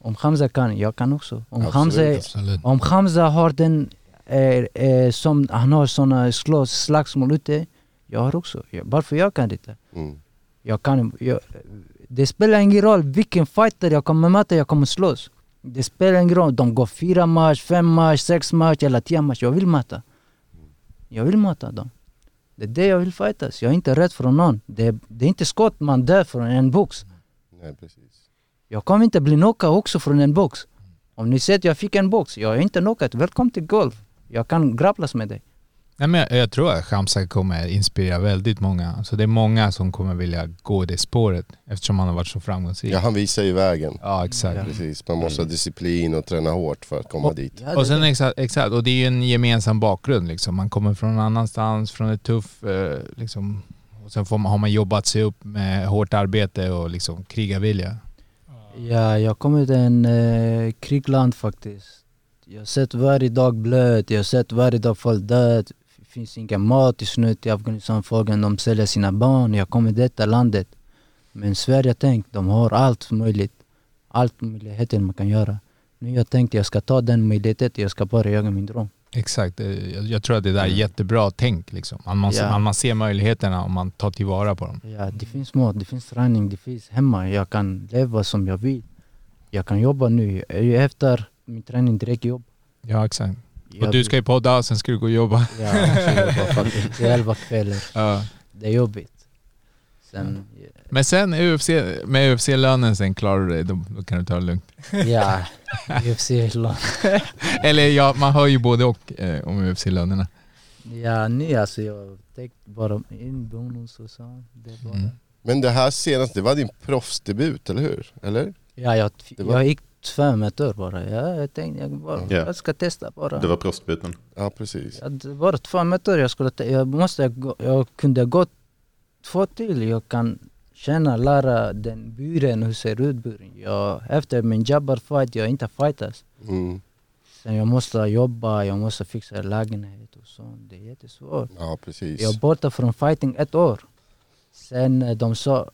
Om Hamza kan, jag kan också. Om Absolut, Hamza, Absolut. om Hamza har den, eh, eh, som han har såna slås, slagsmål ute, jag har också. Jag, varför jag kan inte? Mm. Jag kan, jag, det spelar ingen roll vilken fighter jag kommer möta, jag kommer slåss. Det spelar ingen roll, de går fyra match, fem match, sex match eller tio match. Jag vill möta. Jag vill möta dem. Det är det jag vill fightas. Jag är inte rädd för någon. Det, det är inte skott man dör från en box. Nej, precis. Jag kommer inte bli knockad också från en box. Om ni säger att jag fick en box, jag är inte knockad. Välkommen till golf. Jag kan grapplas med dig. Nej, men jag, jag tror att Khamzat kommer inspirera väldigt många. Så det är många som kommer vilja gå det spåret eftersom han har varit så framgångsrik. Ja, han visar ju vägen. Ja, exakt. Ja. Precis, man måste ha disciplin och träna hårt för att komma dit. Ja, Och sen exakt, exakt, och det är ju en gemensam bakgrund liksom. Man kommer från någon annanstans, från ett tuff eh, liksom. Och sen får man, har man jobbat sig upp med hårt arbete och liksom krigarvilja. Ja, jag kommer till en eh, krigland faktiskt. Jag har sett varje dag blöd, jag har sett varje dag folk död. Finns ingen mat i slut i Afghanistan, folken de säljer sina barn. Jag kommer till detta landet. Men Sverige tänk, de har allt möjligt. Allt möjligheter man kan göra. Nu jag tänkte jag ska ta den möjligheten, jag ska bara jaga min dröm. Exakt, Eh, jag, tror att det där är jättebra tänk liksom. Man, man, Ja. man, man ser möjligheterna och man tar tillvara på dem. Ja, det finns mat, det finns träning, det finns hemma. Jag kan leva som jag vill. Jag kan jobba nu. Efter min träning direkt jobb. Ja exakt. Jag Och du ska ju podda, sen ska du gå och jobba. Ja, jag ska jobba faktiskt till elva kvällar. Ja. Det är jobbigt. Sen, Men sen UFC, med UFC-lönen sen klarar du dig, då, då kan du ta det lugnt. ja, UFC lån. Eller ja, man hör ju både och eh, om UFC-lönerna. Ja, nu alltså jag tänkte bara in bonus och så. Det bara. Mm. Men det här senaste, det var din proffsdebut, eller hur? Eller? Ja, jag, var- jag gick två meter bara. Ja, jag tänkte jag, bara, Ja. jag ska testa bara. Det var proffsdebuten. Ja, precis. Ja, det var två meter jag skulle jag måste, gå, jag kunde gå två till. Jag kan känna, lära den buren, hur ser ut buren. Jag, efter min jabbar fight, jag inte fightas. Mm. Sen jag måste jobba, jag måste fixa lägenhet och sånt. Det är jättesvårt. Ja, precis. Jag är borta från fighting ett år. Sen eh, de sa,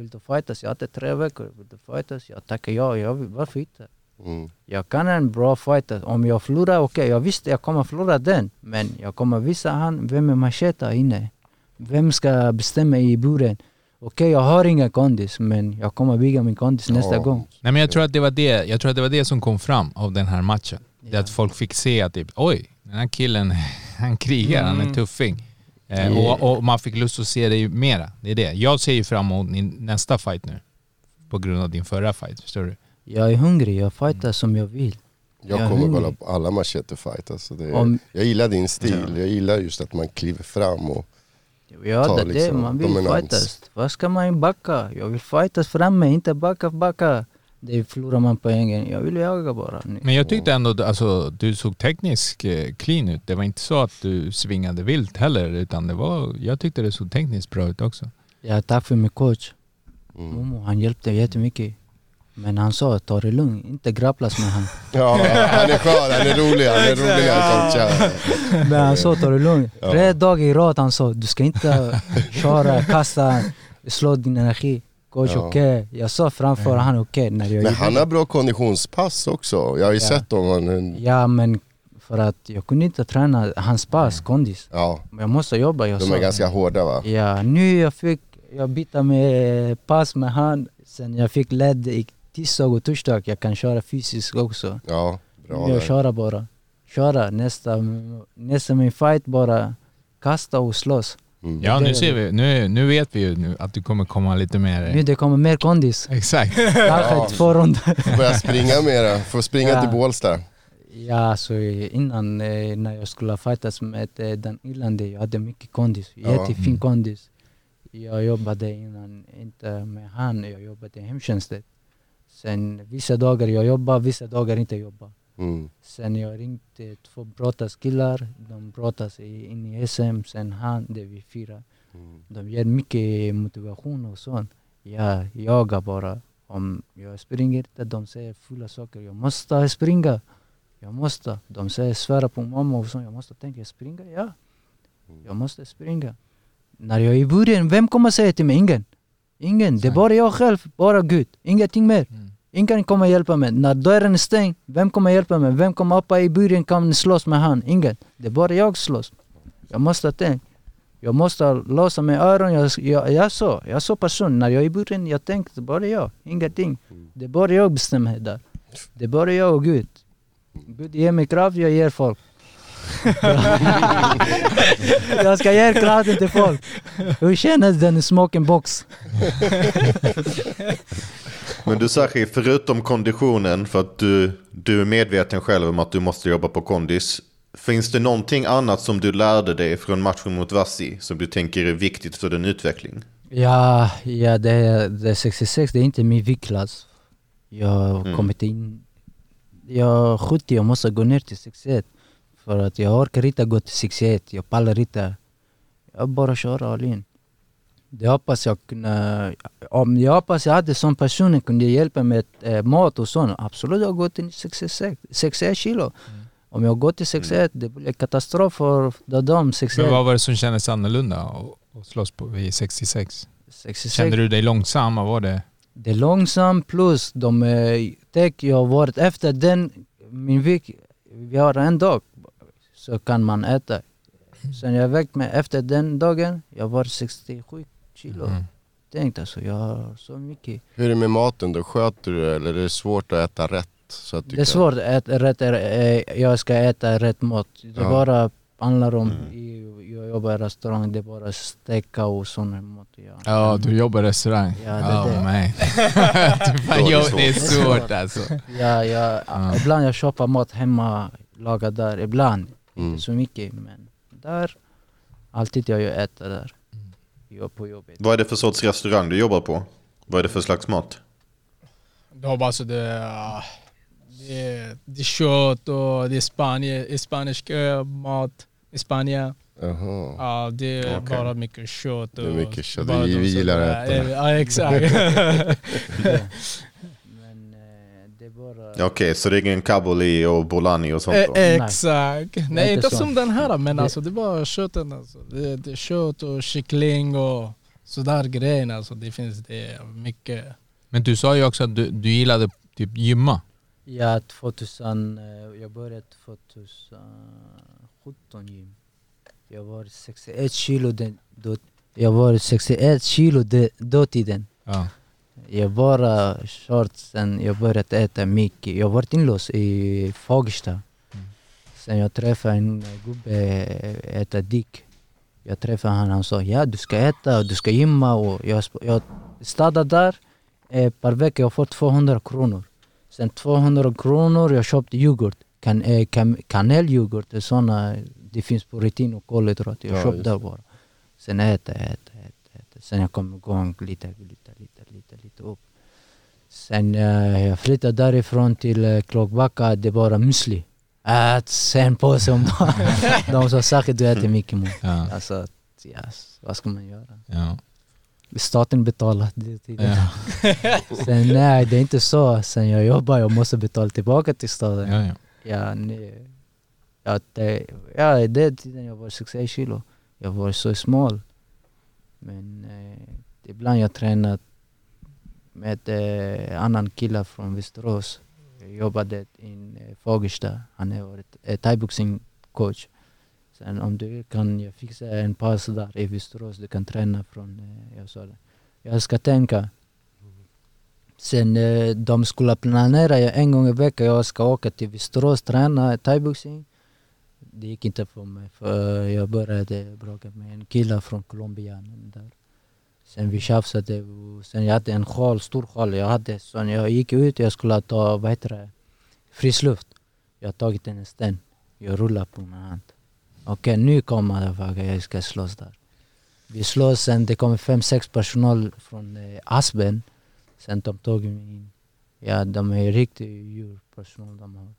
vill du fightas? Jag hade tre veckor. Vill du fightas? Jag tackade ja, jag vill, varför inte? Mm. Jag kan en bra fighter. Om jag förlorar, okej, jag visste jag kommer förlora den. Men jag kommer visa han vem är macheta inne. Vem ska bestämma i buren? Okej, jag har ingen kondis, men jag kommer bygga min kondis nästa Ja. gång. Nej men jag tror att det var det, jag tror att det var det som kom fram av den här matchen. Det Ja. att folk fick se att typ, oj, den här killen, han krigar, han är Mm. tuffing. Eh, Yeah. och, och man fick lust att se det mera. Det är det. Jag ser ju fram emot din nästa fight nu. På grund av din förra fight, förstår du? Jag är hungrig, jag fightar som jag vill. Jag Jag kommer hungrig. kolla på alla machete fight alltså det Om- Jag gillar din stil, jag gillar just att man kliver fram och Ja, Ta det är liksom det man vill dominans. fightas. Vad ska man backa? Jag vill fightas framme, inte backa, backa. Det förlorar man poängen. Jag vill jaga bara. nu. Men jag tyckte ändå, alltså, du såg tekniskt eh, clean ut. Det var inte så att du svingade vilt heller, utan det var, jag tyckte det såg tekniskt bra ut också. Ja, tack för min coach. mm. Momo, han hjälpte jättemycket. Men han sa, ta det lugnt, inte grapplas med han. Ja, han är skön, han är rolig, han är rolig han. Men han sa, ta det lugnt. Ja. Tre dagar i rad han sa, du ska inte köra, kasta, slå din energi. Coach, Ja. okej. Jag sa framför han, okej. när jag Men han har bra konditionspass också, jag har ju Ja. sett honom. Ja, men för att jag kunde inte träna hans pass, kondis. Ja, Men jag måste jobba. Jag de sa, är ganska hårda va? Ja, nu jag fick, jag byta med pass med han. Sen jag fick led i tisdag och torsdag. Jag kan köra fysiskt också. Ja, bra jag köra bara. Köra nästa, nästa min fight bara. Kasta och slåss. Mm. Ja, nu ser vi, nu, nu vet vi ju nu att du kommer komma lite mer... Nu det kommer mer kondis. Exakt. Kanske Ja. två runder. Får börja springa mera, får springa Ja. till Bålsta. Ja, så innan eh, när jag skulle fightas med eh, den irlande, jag hade mycket kondis. Ja. Jättefin Mm. kondis. Jag jobbade innan, inte med han, jag jobbade i hemtjänsten. Sen vissa dagar jag jobbar, vissa dagar inte jobbar. Mm. Sen jag ringde två brottas killar, de brottas in i SM, sen han, det är vi fyra. Mm. De ger mycket motivation och sånt. Jag jagar bara. Om jag springer inte, de säger fulla saker. Jag måste springa. Jag måste. De säger svära på mamma och sånt. Jag måste tänka, springa? Ja. Jag måste springa. När jag är i början, vem kommer säga till mig? Ingen. Ingen. Det är bara jag själv, bara Gud. Ingenting mer. Mm. Ingen kommer hjälpa mig. När dörren är stängd, vem kommer hjälpa mig? Vem kommer uppa i byn kan slåss med han? Ingen. Det är bara jag slåss. Jag måste tänka. Jag måste låsa mig öron. Jag, jag, jag så, jag så person. När jag är i byn, jag tänkte bara jag. Ingenting. Det är bara jag bestämmer där. Det är bara jag och Gud. Gud ger mig kraft, jag ger folk. jag ska ge kraften till folk. Hur känns den smoking box? Men du Sachi, förutom konditionen, för att du, du är medveten själv om att du måste jobba på kondis. Finns det någonting annat som du lärde dig från matchen mot Vassi som du tänker är viktigt för din utveckling? Ja, ja det, det är 66, det är inte min viktklass. Jag har Mm. kommit in... Jag är 70, jag måste gå ner till 61. För att jag orkar inte gå till 61, jag pallar inte. Jag bara kör all in. Det hoppas jag kunna... Om jag hoppas jag hade sån person som kunde hjälpa med eh, mat och sånt. Absolut, jag går till 66, 61 kilo. Om jag går till 61, det blir katastrof för de 61. Men vad var det som kändes annorlunda att- slåss på vid 66? 66. Kände du dig långsam? Vad var det? Det är långsamt plus de eh, tänk jag varit efter den, min vikt, vi har en dag så kan man äta. Sen jag väckte mig efter den dagen, jag var 67 kilo. Mm. Tänk alltså, jag har så mycket. Hur är det med maten då? Sköter du eller är det svårt att äta rätt? Så att Det är kan- svårt att äta rätt, jag ska äta rätt mat. Det Ja. bara handlar om, i, jag jobbar i restaurang, det är bara steka och sån mat. Ja. Ja, du jobbar i restaurang. Ja, det är oh, det. man. fan, är det jo, svårt. det är svårt. alltså. Ja, ja, Ja. ibland jag köper mat hemma, lagar där, ibland. Mm. Inte så mycket men där, alltid jag äter där. På jobbet. Vad är det för sorts restaurang du jobbar på? Vad är det för slags mat? Du har bara så det, ah, det, är- det är kött och det är Spanien, spanisk eh, mat i Spanien. Jaha. Ja, det är Okej. bara mycket kött. Det är och mycket kött. Vi- de vi gillar att äta. Ja, exakt. Men eh, det är bara... Okej, så det är ingen kabuli och bolani och sånt då? Eh, Exakt. Nej, inte inte så. som den här men Det- alltså det var köttet alltså. Det, det är kött och kyckling och sådär grejer alltså. Det finns det mycket. Men du sa ju också att du, du gillade typ gymma. Ja, 2000, eh, jag började 2017 gym. Jag var 61 kilo den, då, jag var 61 kilo de, dåtiden. Ja. Jag bara kört sen jag började äta mycket. Jag var inlåst i Fagersta. Sen jag träffade en gubbe, eh, äta Dick. Jag träffade han, han sa ja du ska äta, du ska gymma och jag, jag stannade där. Eh, per vecka jag får 200 kronor. Sen 200 kronor jag köpte yoghurt. Kan, eh, kan, kanelyoghurt, såna, det finns protein och kolhydrater. Jag Ja, köpte bara. Sen äta, äta, äta, äta. Sen jag kom igång lite, lite, lite. Sen eh, jag flyttade därifrån till eh, Klockbacka, det var bara müsli. Ät sen påse om dagen. De sa säkert du äter mycket mat. Ja. Alltså, yes, vad ska man göra? Ja. Staten betalar det. Ja. Sen nej, det är inte så. Sen jag jobbar, jag måste betala tillbaka till staten. Ja, ja. Ja, nej. Ja, det, ja, det tiden jag var 66 kilo. Jag var så smal. Men eh, ibland jag tränat med eh, annan kille från Västerås. Jag jobbade i eh, Fagersta. Han har varit eh, thaiboxing coach. Sen om du vill kan jag fixa en pass där i Västerås. Du kan träna från, eh, jag sa det. Jag ska tänka. Sen eh, de skulle planera jag en gång i veckan jag ska åka till Västerås träna thaiboxning. Det gick inte för mig för jag började bråka med en kille från Colombia. Där. Sen vi tjafsade och sen jag hade en sjal, stor sjal jag hade. Så när jag gick ut jag skulle ta, vad heter det, frisk luft. Jag har tagit en sten. Jag rullar på min hand. Okej nu kommer det jag ska slåss där. Vi slåss sen, det kommer fem, sex personal från eh, Aspen. Sen de tog mig in. Ja, de är riktigt djurpersonal de har.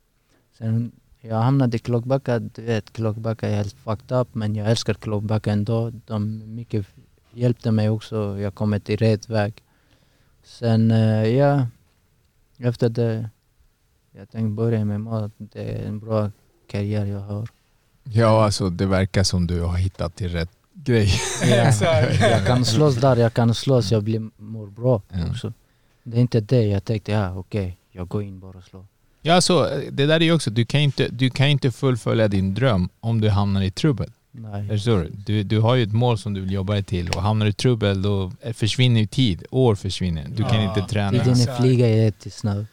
Sen jag hamnade i Klockbacka, du vet Klockbacka är helt fucked up men jag älskar Klockbacka ändå. De är mycket hjälpte mig också, jag kom till rätt väg. Sen eh, ja, efter det, jag tänkte börja med mat. Det är en bra karriär jag har. ja, alltså det verkar som du har hittat till rätt grej. Ja, jag kan slåss där, jag kan slåss, jag blir, mår bra Ja. också. Det är inte det jag tänkte, ja okej, jag går in bara och slår. Ja, alltså, det där är ju också, du kan inte, du kan inte fullfölja din dröm om du hamnar i trubbel. Nej. Förstår du? du? Du har ju ett mål som du vill jobba dig till och hamnar du i trubbel då försvinner ju tid. År försvinner. Du kan Ja. inte träna. Tiden är flyga jättesnabb.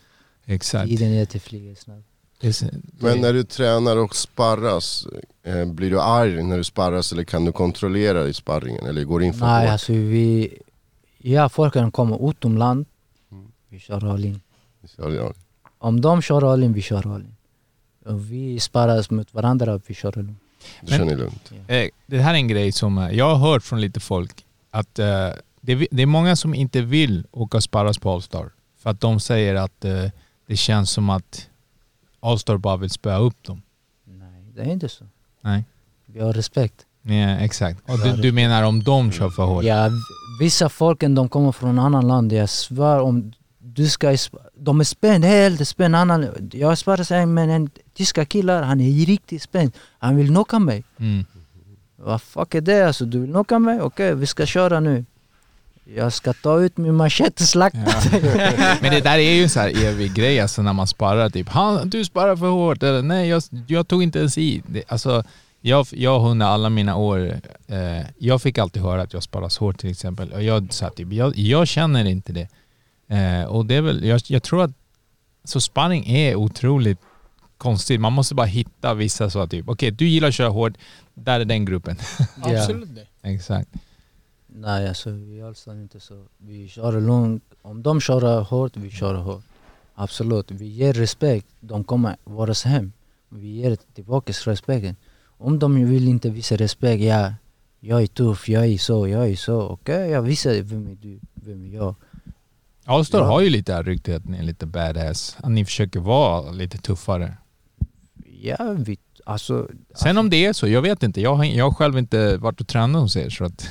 Exakt. Tiden är snabb. Det är så- Men när du tränar och sparras, eh, blir du arg när du sparras eller kan du kontrollera i sparringen? Eller går in för Nej hårt? alltså vi... Ja folk kan komma utomland, Mm. vi kör all in. Ja. Om de kör all in, vi kör all in. Och vi sparras mot varandra, vi kör all in. Du känner dig lugnt. Eh, Det här är en grej som eh, jag har hört från lite folk. Att eh, det, är- många som inte vill åka och sparras på Allstar. För att de säger att det känns som att Allstar bara vill spöa upp dem. Nej, det är inte så. Nej. Vi har respekt. Ja, exakt. Och du, du menar om de kör för hårt? Ja, vissa folken de kommer från annan land, jag svär om du ska... De är spänd, helt spänd. Annan, jag sparras med en tyska killar, han är riktigt spänd. Han vill knocka mig. Mm. Vad fuck är det alltså? Du vill knocka mig? Okej, vi ska köra nu. Jag ska ta ut min machete och slakta dig. Men det där är ju en så här evig grej alltså när man sparar typ Han, du sparar för hårt eller nej jag, jag tog inte ens i. Det, alltså jag, jag under alla mina år, eh, jag fick alltid höra att jag sparas hårt till exempel. Och jag sa typ, jag, jag känner inte det. Eh, och det är väl, jag, jag tror att så sparring är otroligt konstigt. Man måste bara hitta vissa så att typ, okej du gillar att köra hårt, där är den gruppen. Absolut. Exakt. Nej alltså vi är alls inte så. Vi kör lugnt. Om de kör hårt, vi kör hårt. Absolut, vi ger respekt. De kommer våras hem. Vi ger tillbaka respekten. Om de vill inte visa respekt, ja, jag är tuff, jag är så, jag är så. Okej, jag visar vem är du, vem är jag. Allstar Ja. har ju lite ryktet att ni är lite badass. Att ni försöker vara lite tuffare. Ja, vi, alltså, Sen om det är så, jag vet inte. Jag har, jag har själv inte varit och tränat hos er så att...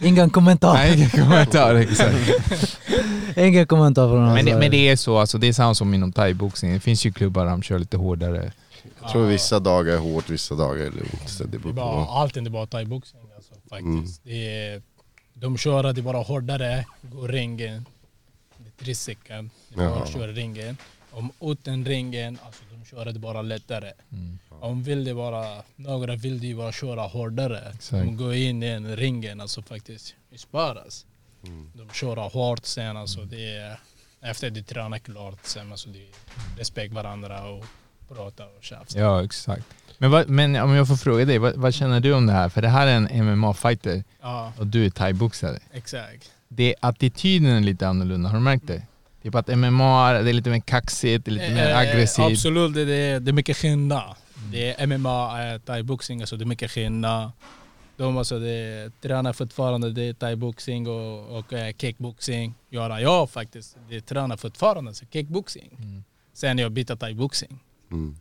ingen kommentar. Nej, ingen kommentar. Exakt. ingen kommentar från Men, det, men det är så, alltså, det är samma som inom thaiboxning. Det finns ju klubbar där de kör lite hårdare. Jag tror vissa dagar är hårt, vissa dagar är lugnt. Så det beror bara, på. allt är inte bara thaiboxning alltså, faktiskt. Det är, de kör att det är bara hårdare, går ringen. Bara Jaha. att köra ringen. Om utan ringen, alltså de kör det bara lättare. Mm. Om vill det bara, några vill det bara köra hårdare. Exakt. De går in i en ringen, alltså faktiskt, sparas. De kör hårt sen alltså, det är, efter de tränar klart sen alltså, är respekt varandra och prata och tjafsa. Ja, exakt. Men, vad, men om jag får fråga dig, vad, vad känner du om det här? För det här är en MMA-fighter Ja, och du är thaiboxare. exakt. Det, attityden är lite annorlunda, har du märkt det? Typ att MMA, det är lite mer kaxigt, det är lite mer Eh, aggressivt. Absolut, det är, det är mycket skillnad. Det är MMA, eh, thaiboxning, alltså det är mycket skillnad. De alltså, det tränar fortfarande det är thaiboxning och, och eh, kickboxing. Göra jag faktiskt, det tränar fortfarande så kickboxing. Mm. Sen jag bytte thaiboxning. Mm.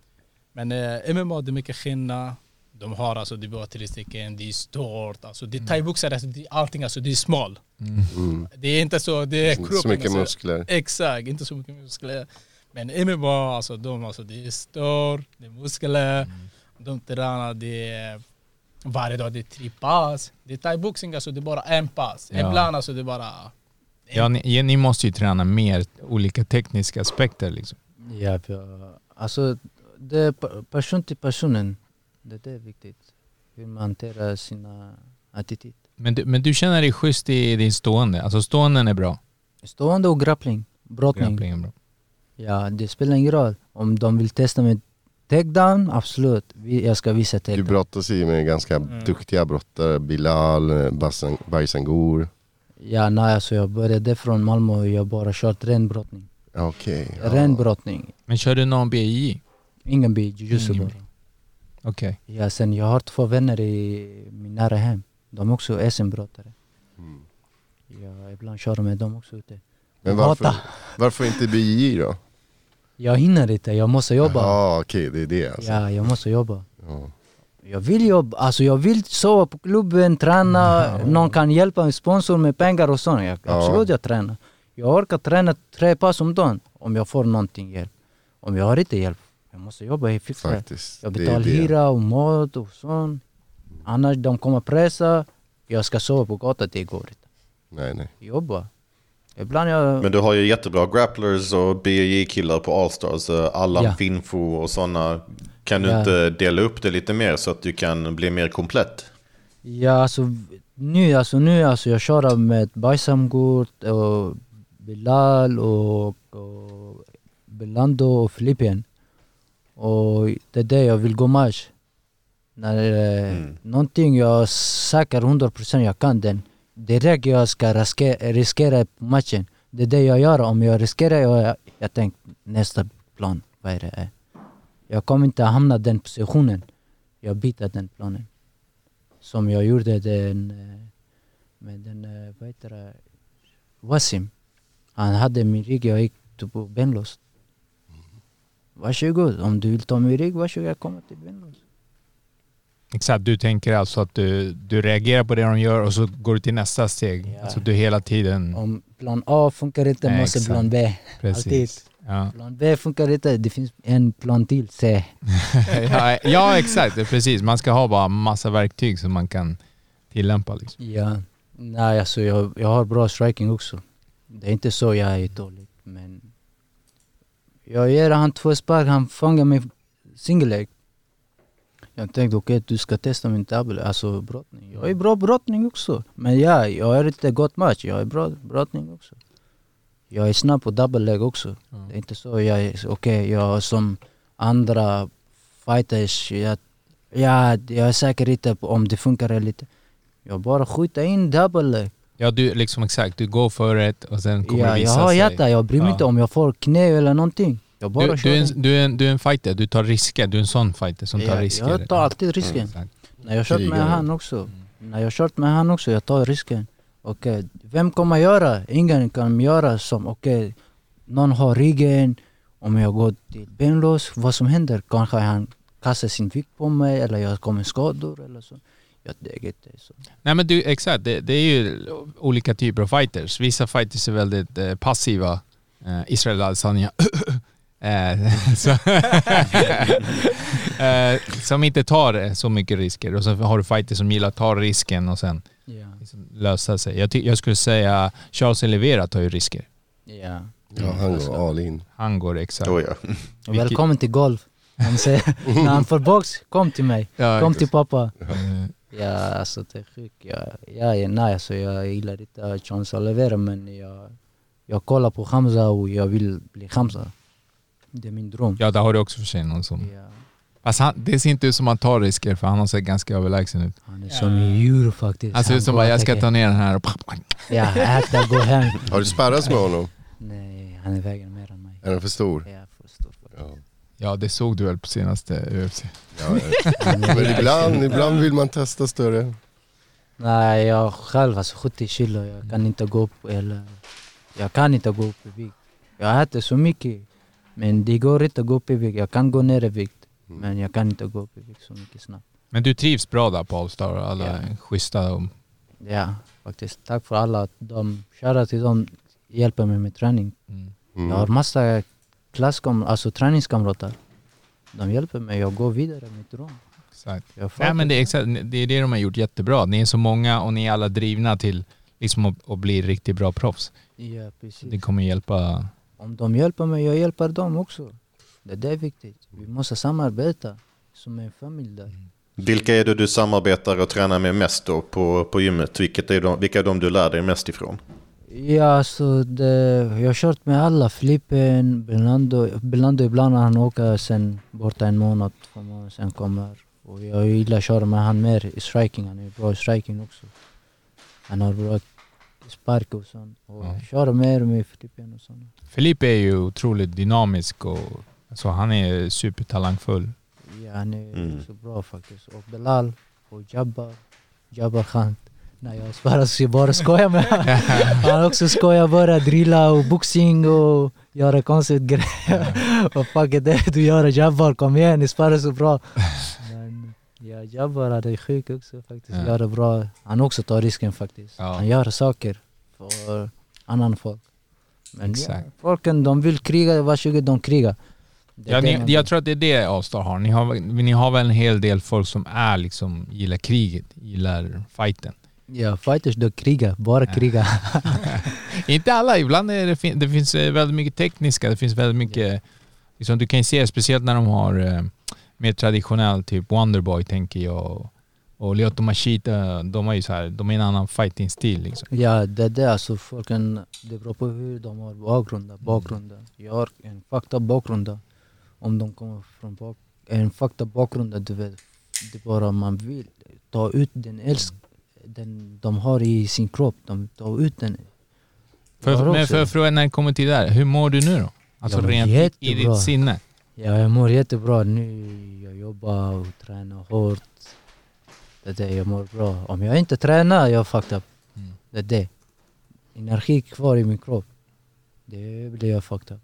Men eh, MMA, det är mycket skillnad. De har alltså, det var tre stycken, det är stort. Alltså, det är thaiboxare, alltså, det är allting alltså, det är smal. Mm. Mm. Det är inte så, det är Så kroppen, mycket alltså. muskler. Exakt, inte så mycket muskler. Men MMA, alltså, de, alltså, det är stort, det är muskler. De tränar, det är varje dag, det är tre pass. Det är thaiboxning, alltså, det är bara en pass. Ja. Ibland alltså, det är bara... Ja, ni, ni måste ju träna mer olika tekniska aspekter liksom. Ja, för, alltså det är pe- person till personen. Det är viktigt. Hur man hanterar sina attityd. Men du, men du känner dig schysst i din stående? Alltså ståenden är bra? Stående och grappling. Brottning. Grappling är bra. Ja, det spelar ingen roll. Om de vill testa med takedown, absolut. Jag ska visa Du takedown. brottas ju med ganska Mm. duktiga brottare. Bilal, eh, Baisangour. Ja, nej alltså jag började från Malmö och jag bara kört ren brottning. Okej. ja. Ren brottning. Men kör du någon BI? Ingen bi, jujutsu Ingen bara. Okej. Ja, sen jag har två vänner i min nära hem. De är också SM-brottare. Mm. Ja, ibland kör jag med dem också ute. Men varför, varför inte BJJ då? Jag hinner inte, jag måste jobba. Ja okej, det är det alltså. Ja, jag måste jobba. Ja. Jag vill jobba, alltså jag vill sova på klubben, träna, någon kan hjälpa mig, sponsor med pengar och sånt. Jag, Ja. absolut jag tränar. Jag orkar träna tre pass om dagen om jag får någonting hjälp. Om jag har inte hjälp, jag måste jobba i fixa. Faktiskt. Jag betalar hyra och mat och sånt. Annars de kommer pressa, jag ska sova på gatan, det går inte. Nej nej. Jobba. Ibland jag... Men du har ju jättebra grapplers och BJJ-killar på Allstars. Allan Ja. Finfo och sådana. Kan du Ja. inte dela upp det lite mer så att du kan bli mer komplett? Ja alltså nu, alltså nu alltså jag kör med Bajsamgurt och Bilal och, och Belando och Filippien. Och det är det jag vill gå match. När eh, Mm. någonting jag säker 100% jag kan den. Direkt jag ska riskera, riskera matchen. Det är det jag gör. Om jag riskerar, jag, jag tänker nästa plan, vad är det? Jag kommer inte hamna i den positionen. Jag byter den planen. Som jag gjorde den eh, med den, eh, vad heter det, Wasim. Han hade min rygg, jag gick på benlås. Varsågod, om du vill ta min rygg, varsågod kommer till benlås. Exakt, du tänker alltså att du, du reagerar på det de gör och så går du till nästa steg. Ja. Alltså du hela tiden... Om plan A funkar inte, Nej, måste plan B. Alltid. Precis. Ja. Plan B funkar inte, det finns en plan till, C. ja, ja, exakt. Precis. Man ska ha bara massa verktyg som man kan tillämpa. Liksom. Ja. Nej alltså jag, jag har bra striking också. Det är inte så jag är dålig, jag ger han två spark, han fångar mig single leg. Jag tänkte okej, du ska testa min double, alltså brottning. Jag är bra brottning också. Men ja, jag är inte gott match, jag är bra brottning också. Jag är snabb på double leg också. Det är inte så jag är, okej, jag som andra fighters, jag, ja, jag är säker inte på om det funkar eller inte. Jag bara skjuter in double leg. Ja, du liksom exakt. Du går för det och sen kommer Ja, det jag visa har sig. hjärta, jag bryr mig Ja. inte om jag får knä eller någonting. Jag bara Du, kör du, är en, du, är en, du är en fighter, du tar risker. Du är en sån fighter som tar Ja, risker. Jag tar alltid risken. Exakt. När jag kört med han också. När jag kört med han också, jag tar risken. Okej, vem kommer göra? Ingen kan göra som, okej, någon har ryggen, om jag går till benlås, vad som händer? Kanske han kastar sin vikt på mig eller jag kommer skador eller så. Jag det är inte så. Nej men du, exakt. Det, det är ju olika typer av fighters. Vissa fighters är väldigt eh, passiva. Eh, Israel Adesanya. eh, så, eh, som inte tar eh, så mycket risker. Och så har du fighters som gillar att ta risken och sen Ja. liksom lösa sig. Jag, jag skulle säga Charles Oliveira tar ju risker. Ja. Ja, han går all in. Han går exakt. Oh, ja. Välkommen till golf. Han säger, när han får box, kom till mig. Ja, Kom till pappa. Ja, alltså det är sjukt. Jag, jag är nej, alltså jag gillar inte Chance Olivera men jag, jag kollar på Hamza och jag vill bli Hamza. Det är min dröm. Ja, där har du också för sig någon som... Ja, Fast han, det ser inte ut som han tar risker för han har sett ganska överlägsen ut. han är som en djur faktiskt. Han ser ut som bara, jag ska ta ner den här och... Ja, äta, gå hem. Har du sparrats med honom? Nej, han är vägen mer än mig. Är han för stor? Jag är för stor för det. Ja. Det såg du väl på senaste UFC? Ja, Men ibland, ibland vill man testa större. Nej, jag själv alltså 70 kilo, jag kan inte gå upp eller... Jag kan inte gå upp i vikt. Jag äter så mycket, men det går inte att gå upp i vikt. Jag kan gå ner i vikt, Mm. men jag kan inte gå upp i vikt så mycket snabbt. Men du trivs bra där på Allstar? Alla Ja. är schyssta och... Ja, faktiskt. Tack för alla. att De, shoutout till dem, hjälper mig med träning. Mm. Mm. Jag har massa klasskam, alltså träningskamrater. De hjälper mig, jag går vidare med dröm. Exakt. Jag får Nej, men det, är det. exakt, det är det de har gjort jättebra. Ni är så många och ni är alla drivna till liksom att, att bli riktigt bra proffs. Ja, precis. Det kommer hjälpa... Om de hjälper mig, jag hjälper dem också. Det, det är viktigt. Vi måste samarbeta som en familj där. Vilka är det du samarbetar och tränar med mest då på, på gymmet? Vilket är de, vilka är de du lär dig mest ifrån? Ja, så det, jag har kört med alla. Flippen, Belando. Belando ibland när han åker sen borta en månad, två månader, sen kommer. Och jag gillar att köra med han mer i striking. Han är bra i striking också. Han har bra spark och sånt. Och Ja. jag kör mer med Flippen och sånt. Filipe är ju otroligt dynamisk och alltså, han är supertalangfull. Ja, han är Mm. så bra faktiskt. Och Belal och Jabbar. Jabbar Khan. Nej jag bara, så jag bara skojar med. Han också skojar bara, drilla och boxing och göra konstiga grejer. Vad fuck är det du gör Jabbar? Kom igen, ni sparar så bra. Men ja, Jabbar han är sjuk också faktiskt. Ja. Gör det bra. Han också tar risken faktiskt. Ja. Han gör saker för annan folk. Men ja, folken de vill kriga, varsågod de krigar. Ja, ni, jag tror att det är det Allstar har. Ni, har. ni har väl en hel del folk som är liksom, gillar kriget, gillar fighten. Ja, fighters de krigar, bara krigar. Inte alla, ibland är det, det finns eh, väldigt mycket tekniska, det finns väldigt mycket... Liksom, du kan ju se, speciellt när de har eh, mer traditionell, typ Wonderboy tänker jag, och, Lyoto Machida, de har ju så här, de är en annan fighting-stil liksom. Ja, det är det. Alltså, folken, det beror på hur de har bakgrunden. bakgrunden. Jag har en fakta bakgrund. Om de kommer från bak, en fakta bakgrund, du vet, det är bara man vill ta ut den älsk den de har i sin kropp. De tar ut den. Jag För, men för att fråga när det kommer till det där, hur mår du nu då? Alltså Jag rent i, i jättebra. ditt sinne? Ja, jag mår jättebra nu. Jag jobbar och tränar hårt. Det är det, jag mår bra. Om jag inte tränar, jag fucked up. Mm. Det är det. Energi kvar i min kropp. Det blir jag fucked up.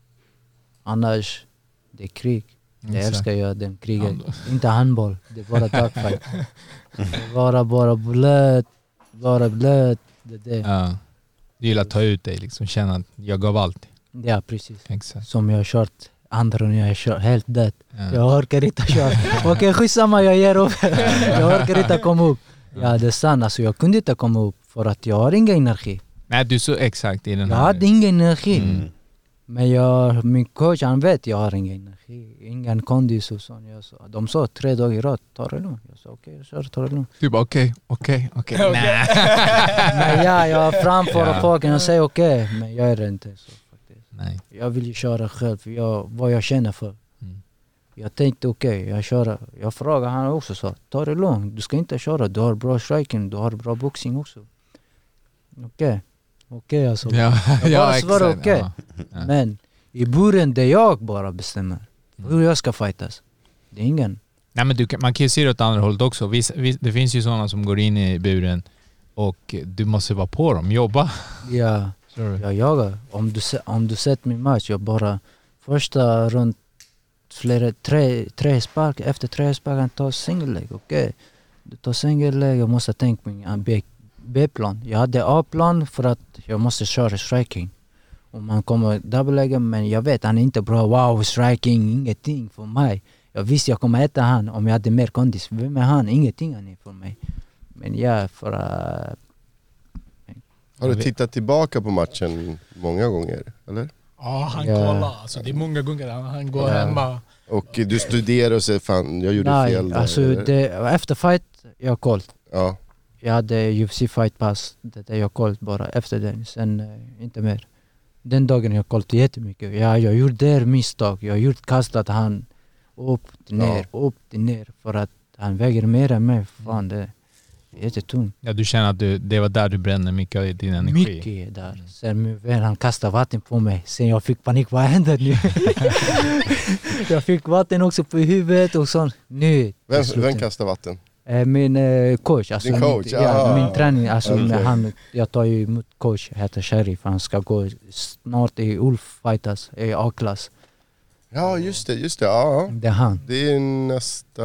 Annars, det är krig. Exakt. älskar jag, den kriget. Inte handboll, det är bara dogfight. det är bara, bara blöt, bara blöt. Det är det. Ja. Du gillar att ta ut dig, liksom känna att jag gav allt. Ja, precis. Exakt. Som jag har kört andra nu, jag har kört helt dött. Ja. Jag orkar inte köra. Okej skitsamma, jag ger upp. jag orkar inte komma upp. Ja det är sant, alltså, jag kunde inte komma upp för att jag har ingen energi. Nej, du är så exakt i den Jag här... hade ingen energi. Mm. Men jag, min coach han vet jag har ingen energi, ingen kondis och sånt. Jag sa, de sa tre dagar i rad, ta det lugnt. Jag sa okej, jag kör, ta det lugnt. Du bara okej, okej, okej. Men ja, jag är framför Ja. folk och säger okej, men jag är det inte så. Faktiskt. Nej. Jag vill ju köra själv, för jag, vad jag känner för. Mm. Jag tänkte okej, jag kör. Jag frågade han också så, ta det lugnt, du ska inte köra, du har bra striking, du har bra boxning också. Okej, okej alltså. Ja, Jag ja bara svarar exakt. okej. Ja. Ja. Men i buren där jag bara bestämmer Mm. hur jag ska fightas. Det är ingen. Nej, men du man kan ju se det åt andra hållet också. Vis, vis, det finns ju sådana som går in i buren och du måste vara på dem, jobba. Ja, du? jag jagar. Om du, om du sett min match, jag bara första runt flera, tre, tre spark, efter tre sparkar tar single leg, okej. Du tar single leg, jag måste tänka på min B- B-plan. Jag hade A-plan för att jag måste köra striking. Om man kommer double legger, men jag vet han är inte bra, wow striking, ingenting för mig. Jag visste jag kommer äta han om jag hade mer kondis. Vem är han? Ingenting han är för mig. Men ja, för att Har du tittat tillbaka på matchen många gånger? Eller? Ja, han Ja. kollar. Alltså, det är många gånger han, han går Ja. hemma. Och du studerar och säger fan, jag gjorde Nej, fel där. alltså det, efter fight, jag har koll. Ja. Jag hade UFC fight pass, det är jag koll bara efter den, sen eh, inte mer. Den dagen jag kollat jättemycket. Ja, jag gjorde där misstag, jag har gjort kastat han upp, ner, upp, ner för att han väger mer än mig. Fan det är jättetungt. Ja, du känner att du, det var där du brände mycket av din energi? Mycket där. Sen min vän han kastade vatten på mig. Sen jag fick panik, vad händer nu? jag fick vatten också på huvudet och sånt. Nu, Vem, vem kastar vatten? Eh, Min eh, coach, alltså Din coach, min, ja, min träning, alltså Okej. när han, jag tar ju emot coach, heter Sheriff, han ska gå snart i Ulf Fighters, i A-klass. Ja just det, just det. Ja. Det är han. Det är nästa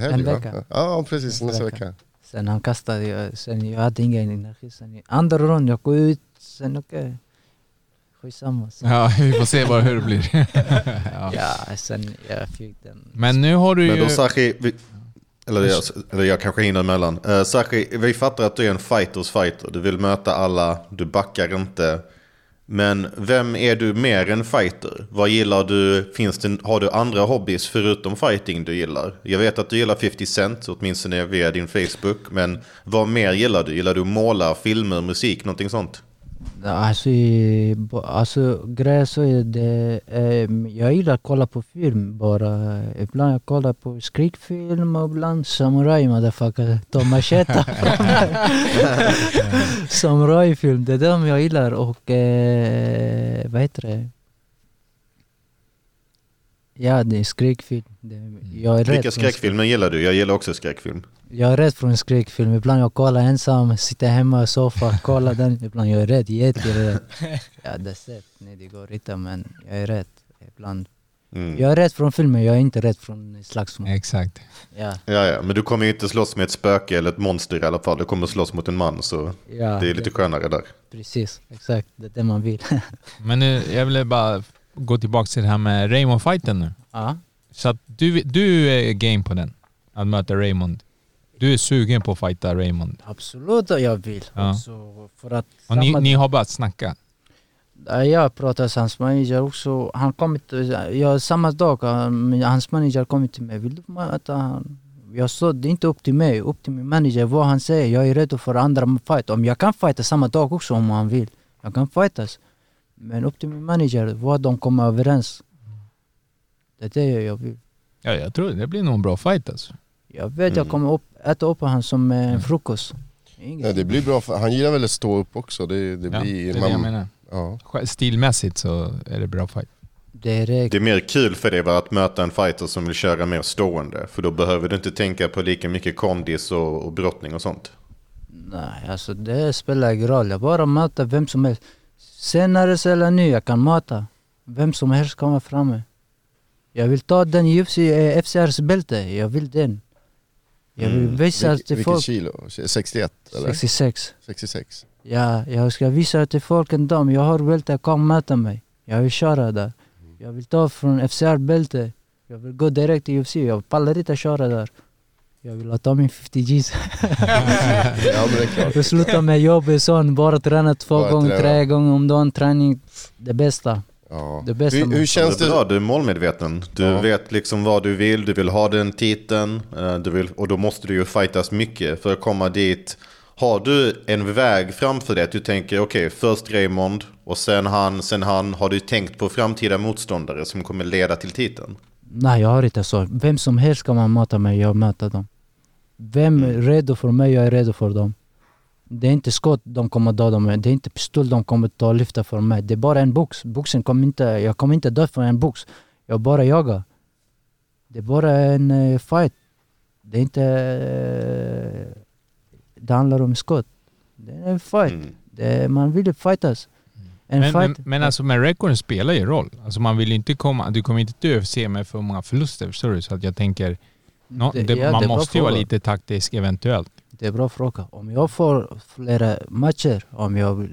helg En va? vecka. Ja precis, Nästa nästa vecka. vecka. Sen han kastade, jag, sen jag hade ingen energi. Sen i andra rond, jag går ut, sen okej. Skitsamma. Sen, Ja, vi får se bara hur det blir. ja. ja, sen jag fick den. Men nu har du Men ju... då Sachi, vi, eller, jag, eller jag kanske hinner emellan. Uh, Sachi, vi fattar att du är en fighters fighter. Du vill möta alla, du backar inte. Men vem är du mer än fighter? Vad gillar du? Finns det, har du andra hobbys förutom fighting du gillar? Jag vet att du gillar 50 Cent, åtminstone via din Facebook. Men vad mer gillar du? Gillar du måla, filmer, musik, någonting sånt? Alltså, alltså grejen så är det, eh, jag gillar att kolla på film bara. Ibland jag kollar på skräckfilm och ibland samurai motherfucker, ta mig. Samurajfilm, det är de jag gillar och eh, vad heter det? Ja det är skräckfilm. Det, jag är Vilka skräckfilmer gillar du? Jag gillar också skräckfilm. jag är rädd för en skräckfilm. Ibland jag kollar ensam, sitter hemma i soffan, kollar den. Ibland jag är rädd, jätterädd. Ja, det är sett. Nej, det går inte, men jag är rädd. Ibland. Mm. Jag är rädd från filmen, jag är inte rädd från slagsmål. Exakt. Ja, Ja, ja, men du kommer ju inte slåss med ett spöke eller ett monster i alla fall. Du kommer slåss mot en man, så ja det är lite skönare där. precis. Exakt, det är det man vill. Men nu, jag vill bara gå tillbaka till det här med Raymond-fighten nu. ja. Så att du, du är game på den? Att möta Raymond? Du är sugen på att fighta Raymond. Absolut jag vill. Ja. Också för att Och ni, ni har bara snackat? Ja, Jag pratade med hans manager också. Han kom inte, ja, samma dag, han- hans manager kom till mig. Vill du möta han? Jag sa det är inte upp till mig, upp till min manager vad han säger. Jag är redo för andra fight. Om jag kan fighta samma dag också om han vill. Jag kan fightas. Men upp till min manager vad de kommer överens. Det är det jag vill. Ja, jag tror det blir nog en bra fight alltså. Jag vet Mm. jag kommer upp, äta upp han som eh, frukost. Inget. Ja, det blir bra, för han gillar väl att stå upp också. Det, det Ja, blir, det är det jag menar. Ja. Stilmässigt så är det bra fight. Det är det. Det är mer kul för dig att möta en fighter som vill köra mer stående. För då behöver du inte tänka på lika mycket kondis och, och brottning och sånt. Nej, alltså det spelar ingen roll. Jag bara möter vem som helst. Senare eller nu, jag kan möta. Vem som helst kommer framme. Jag vill ta den UFC, eh, FCRs bälte, jag vill den. Jag vill Mm. visa Vilket, till folk... kilo? 61 eller? 66. 66. Ja, jag ska visa till folk en dag, jag har bälte, kom möta mig. Jag vill köra där. Jag vill ta från FCR bälte. Jag vill gå direkt till UFC, jag pallar inte köra där. Jag vill ta min 50 Gs. Ja. Jag slutar med jobbet sån, bara träna två Bara gånger, träna. tre gånger om dagen, träning. Det bästa. Ja. Det bästa Hur, hur känns det bra, du är målmedveten. Du Ja. vet liksom vad du vill, du vill ha den titeln. eh, Du vill, och då måste du ju fightas mycket för att komma dit. Har du en väg framför dig att du tänker okej, först Raymond och sen han, sen han. Har du tänkt på framtida motståndare som kommer leda till titeln? Nej, jag har inte så. Vem som helst kan man möta mig, jag möter dem. Vem är redo för mig, jag är redo för dem. Det är inte skott de kommer döda mig, det är inte pistol de kommer ta och lyfta för mig. Det är bara en box. Boxen kommer inte, jag kommer inte dö för en box. Jag bara jagar. Det är bara en eh, fight. Det är inte... eh, det handlar om skott. Det är en fight. Mm. Det är, man vill fightas. En Men, men, fight. men alltså med rekorden spelar ju roll. Alltså man vill inte komma, du kommer inte till UFC med för många förluster förstår du? Så att jag tänker, nå- Det- det, ja, man måste ju vara lite taktisk eventuellt. Det är bra fråga. Om jag får flera matcher, om jag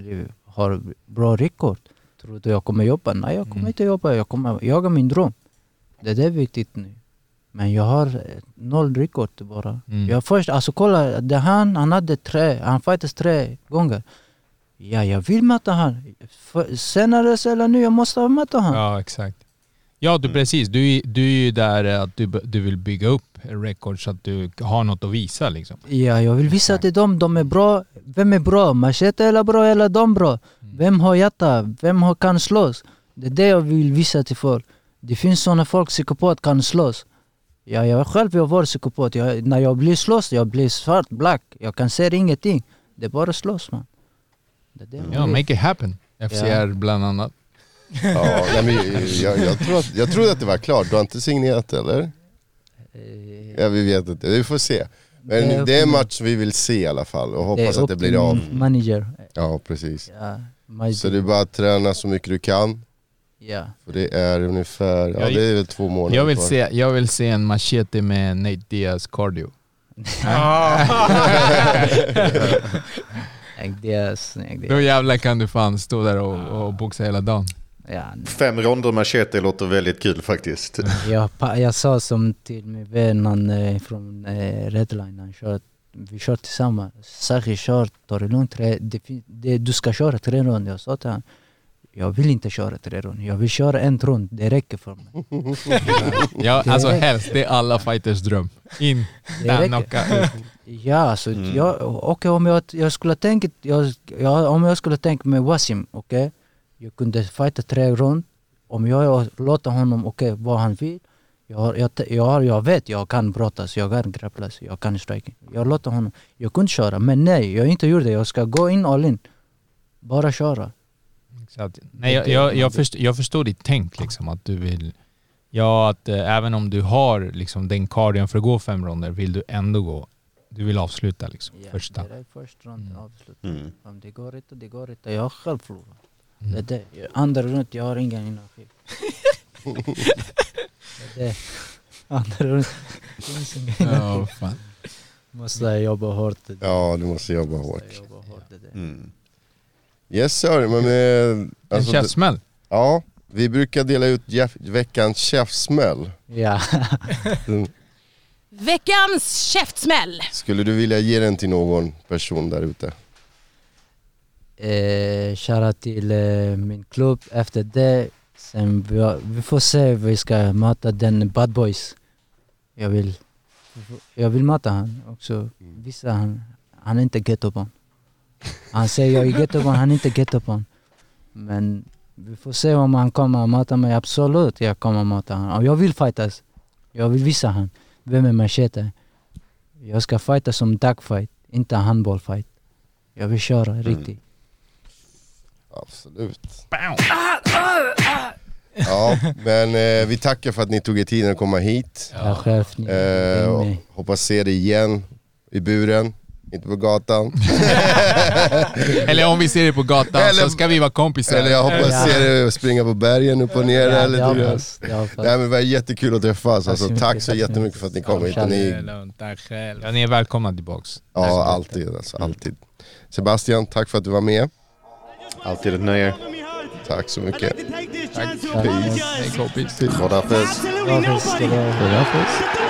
har bra rekord, tror du jag kommer jobba? Nej, jag kommer Mm. inte jobba. Jag kommer jaga min dröm. Det är viktigt nu. Men jag har eh, noll rekord bara. Mm. Jag först, alltså kolla, det han, han hade tre, han fightades tre gånger. Ja, jag vill möta han. För, senare eller nu, jag måste möta han. Ja, exakt. Ja, du precis. Du, är- du är ju där eh, att du, du vill bygga upp rekord så att du har något att visa liksom. Ja, jag vill visa till dem, de är bra. Vem är bra? Machete eller bra eller de bra? Vem har hjärta? Vem har, kan slåss? Det är det jag vill visa till folk. Det finns sådana folk, psykopat kan slåss. Ja, jag själv jag var psykopat. Jag, när jag blir slåss, jag blir svart, black. Jag kan se ingenting. Det är bara slåss man. Det det man Ja, make it happen. FCR bland annat. Ja, nej, men jag, jag, tror att, jag trodde att det var klart. Du har inte signerat eller? Eh, Ja, vi vet inte. Vi får se. Men Det är upp det är en match vi vill se i alla fall och det hoppas att det blir av. Manager. Ja, precis. Ja, Så det är bara att träna så mycket du kan. ja. För det är ungefär, ja det är väl två månader Jag vill, kvar. se, jag vill se en machete med Nate Diaz cardio. Ägg Diaz, ägg Då Diaz. jävlar kan du fan stå där och, och boxa hela dagen. Ja, Fem ronder machete låter väldigt kul faktiskt. Jag, jag sa som till min vän han, eh, från eh, Redline, han kör, vi kör tillsammans. Särskilt kör, ta det lugnt. du ska köra tre runder. Jag sa till honom, jag vill inte köra tre runder. Jag vill köra en rund, det räcker för mig. Ja, Det alltså helst. Det är alla fighters dröm. In, Det där, räcker. knocka ut. Ja, alltså, jag, okej, om jag, jag skulle tänka, jag, jag, om jag skulle tänka med Wasim, okej, jag kunde fighta tre rund, om jag låter honom, okej, vad han vill, jag, jag, jag, jag vet, jag kan brottas, jag kan grapplas, jag kan striking. Jag låter honom, jag kunde köra, men nej, jag inte gjorde det, jag ska gå in all in. Bara köra. Att, nej, jag, jag, jag, först, jag förstår ditt tänk liksom att du vill... Ja, att eh, även om du har liksom den cardion för att gå fem ronder vill du ändå gå... Du vill avsluta liksom Ja, första. Är första rund, avslut. Mm. Om det går inte, det går inte. Jag själv förlorat. Mm. Det är det. Andra rund, jag har ingen energi. det är det. Andra rund, finns ingen Ja, energi. fan. Måste jag jobba hårt. Det Ja, du måste jobba det. hårt. Måste jag jobba hårt. Det det. Mm. Yes sir, men... Eh, En alltså, det- käftsmäll. ja, vi brukar dela ut veckans käftsmäll. Ja. Mm. Veckans käftsmäll. Skulle du vilja ge den till någon person där ute? Eh, shoutout till eh, min klubb efter det. Sen vi, vi får se vi ska möta den Bad Boys. Jag vill, jag vill möta han också. Vissa han, han är inte ghettobarn. Han säger jag är ghettobarn, han är inte ghettobarn. Men vi får se om han kommer möta mig. Absolut, jag kommer möta honom. Och jag vill fightas. Jag vill visa han vem är machete. Jag ska fighta som dagfight, inte handbollfight. Jag vill köra riktigt. Absolut. Ja, men eh, vi tackar för att ni tog er tiden att komma hit. Jag själv, ni Eh, hoppas se dig igen i buren, inte på gatan. Eller om vi ser det på gatan Eller- så ska vi vara kompisar. Eller jag hoppas Ja. se dig springa på bergen upp och ner. Ja, eller det du gör. hoppas, det hoppas. Nej men det var jättekul att träffas. Alltså, tack så tack så jättemycket mycket. för att ni kom hit. Ja, ni, tack själv. Ja, ni är välkomna tillbaks. ja, alltid. Alltså, alltid. Sebastian, tack för att du var med. Alltid ett nöje. Tack så mycket. Tack. apologize Hej kompis. To absolutely Bra fest,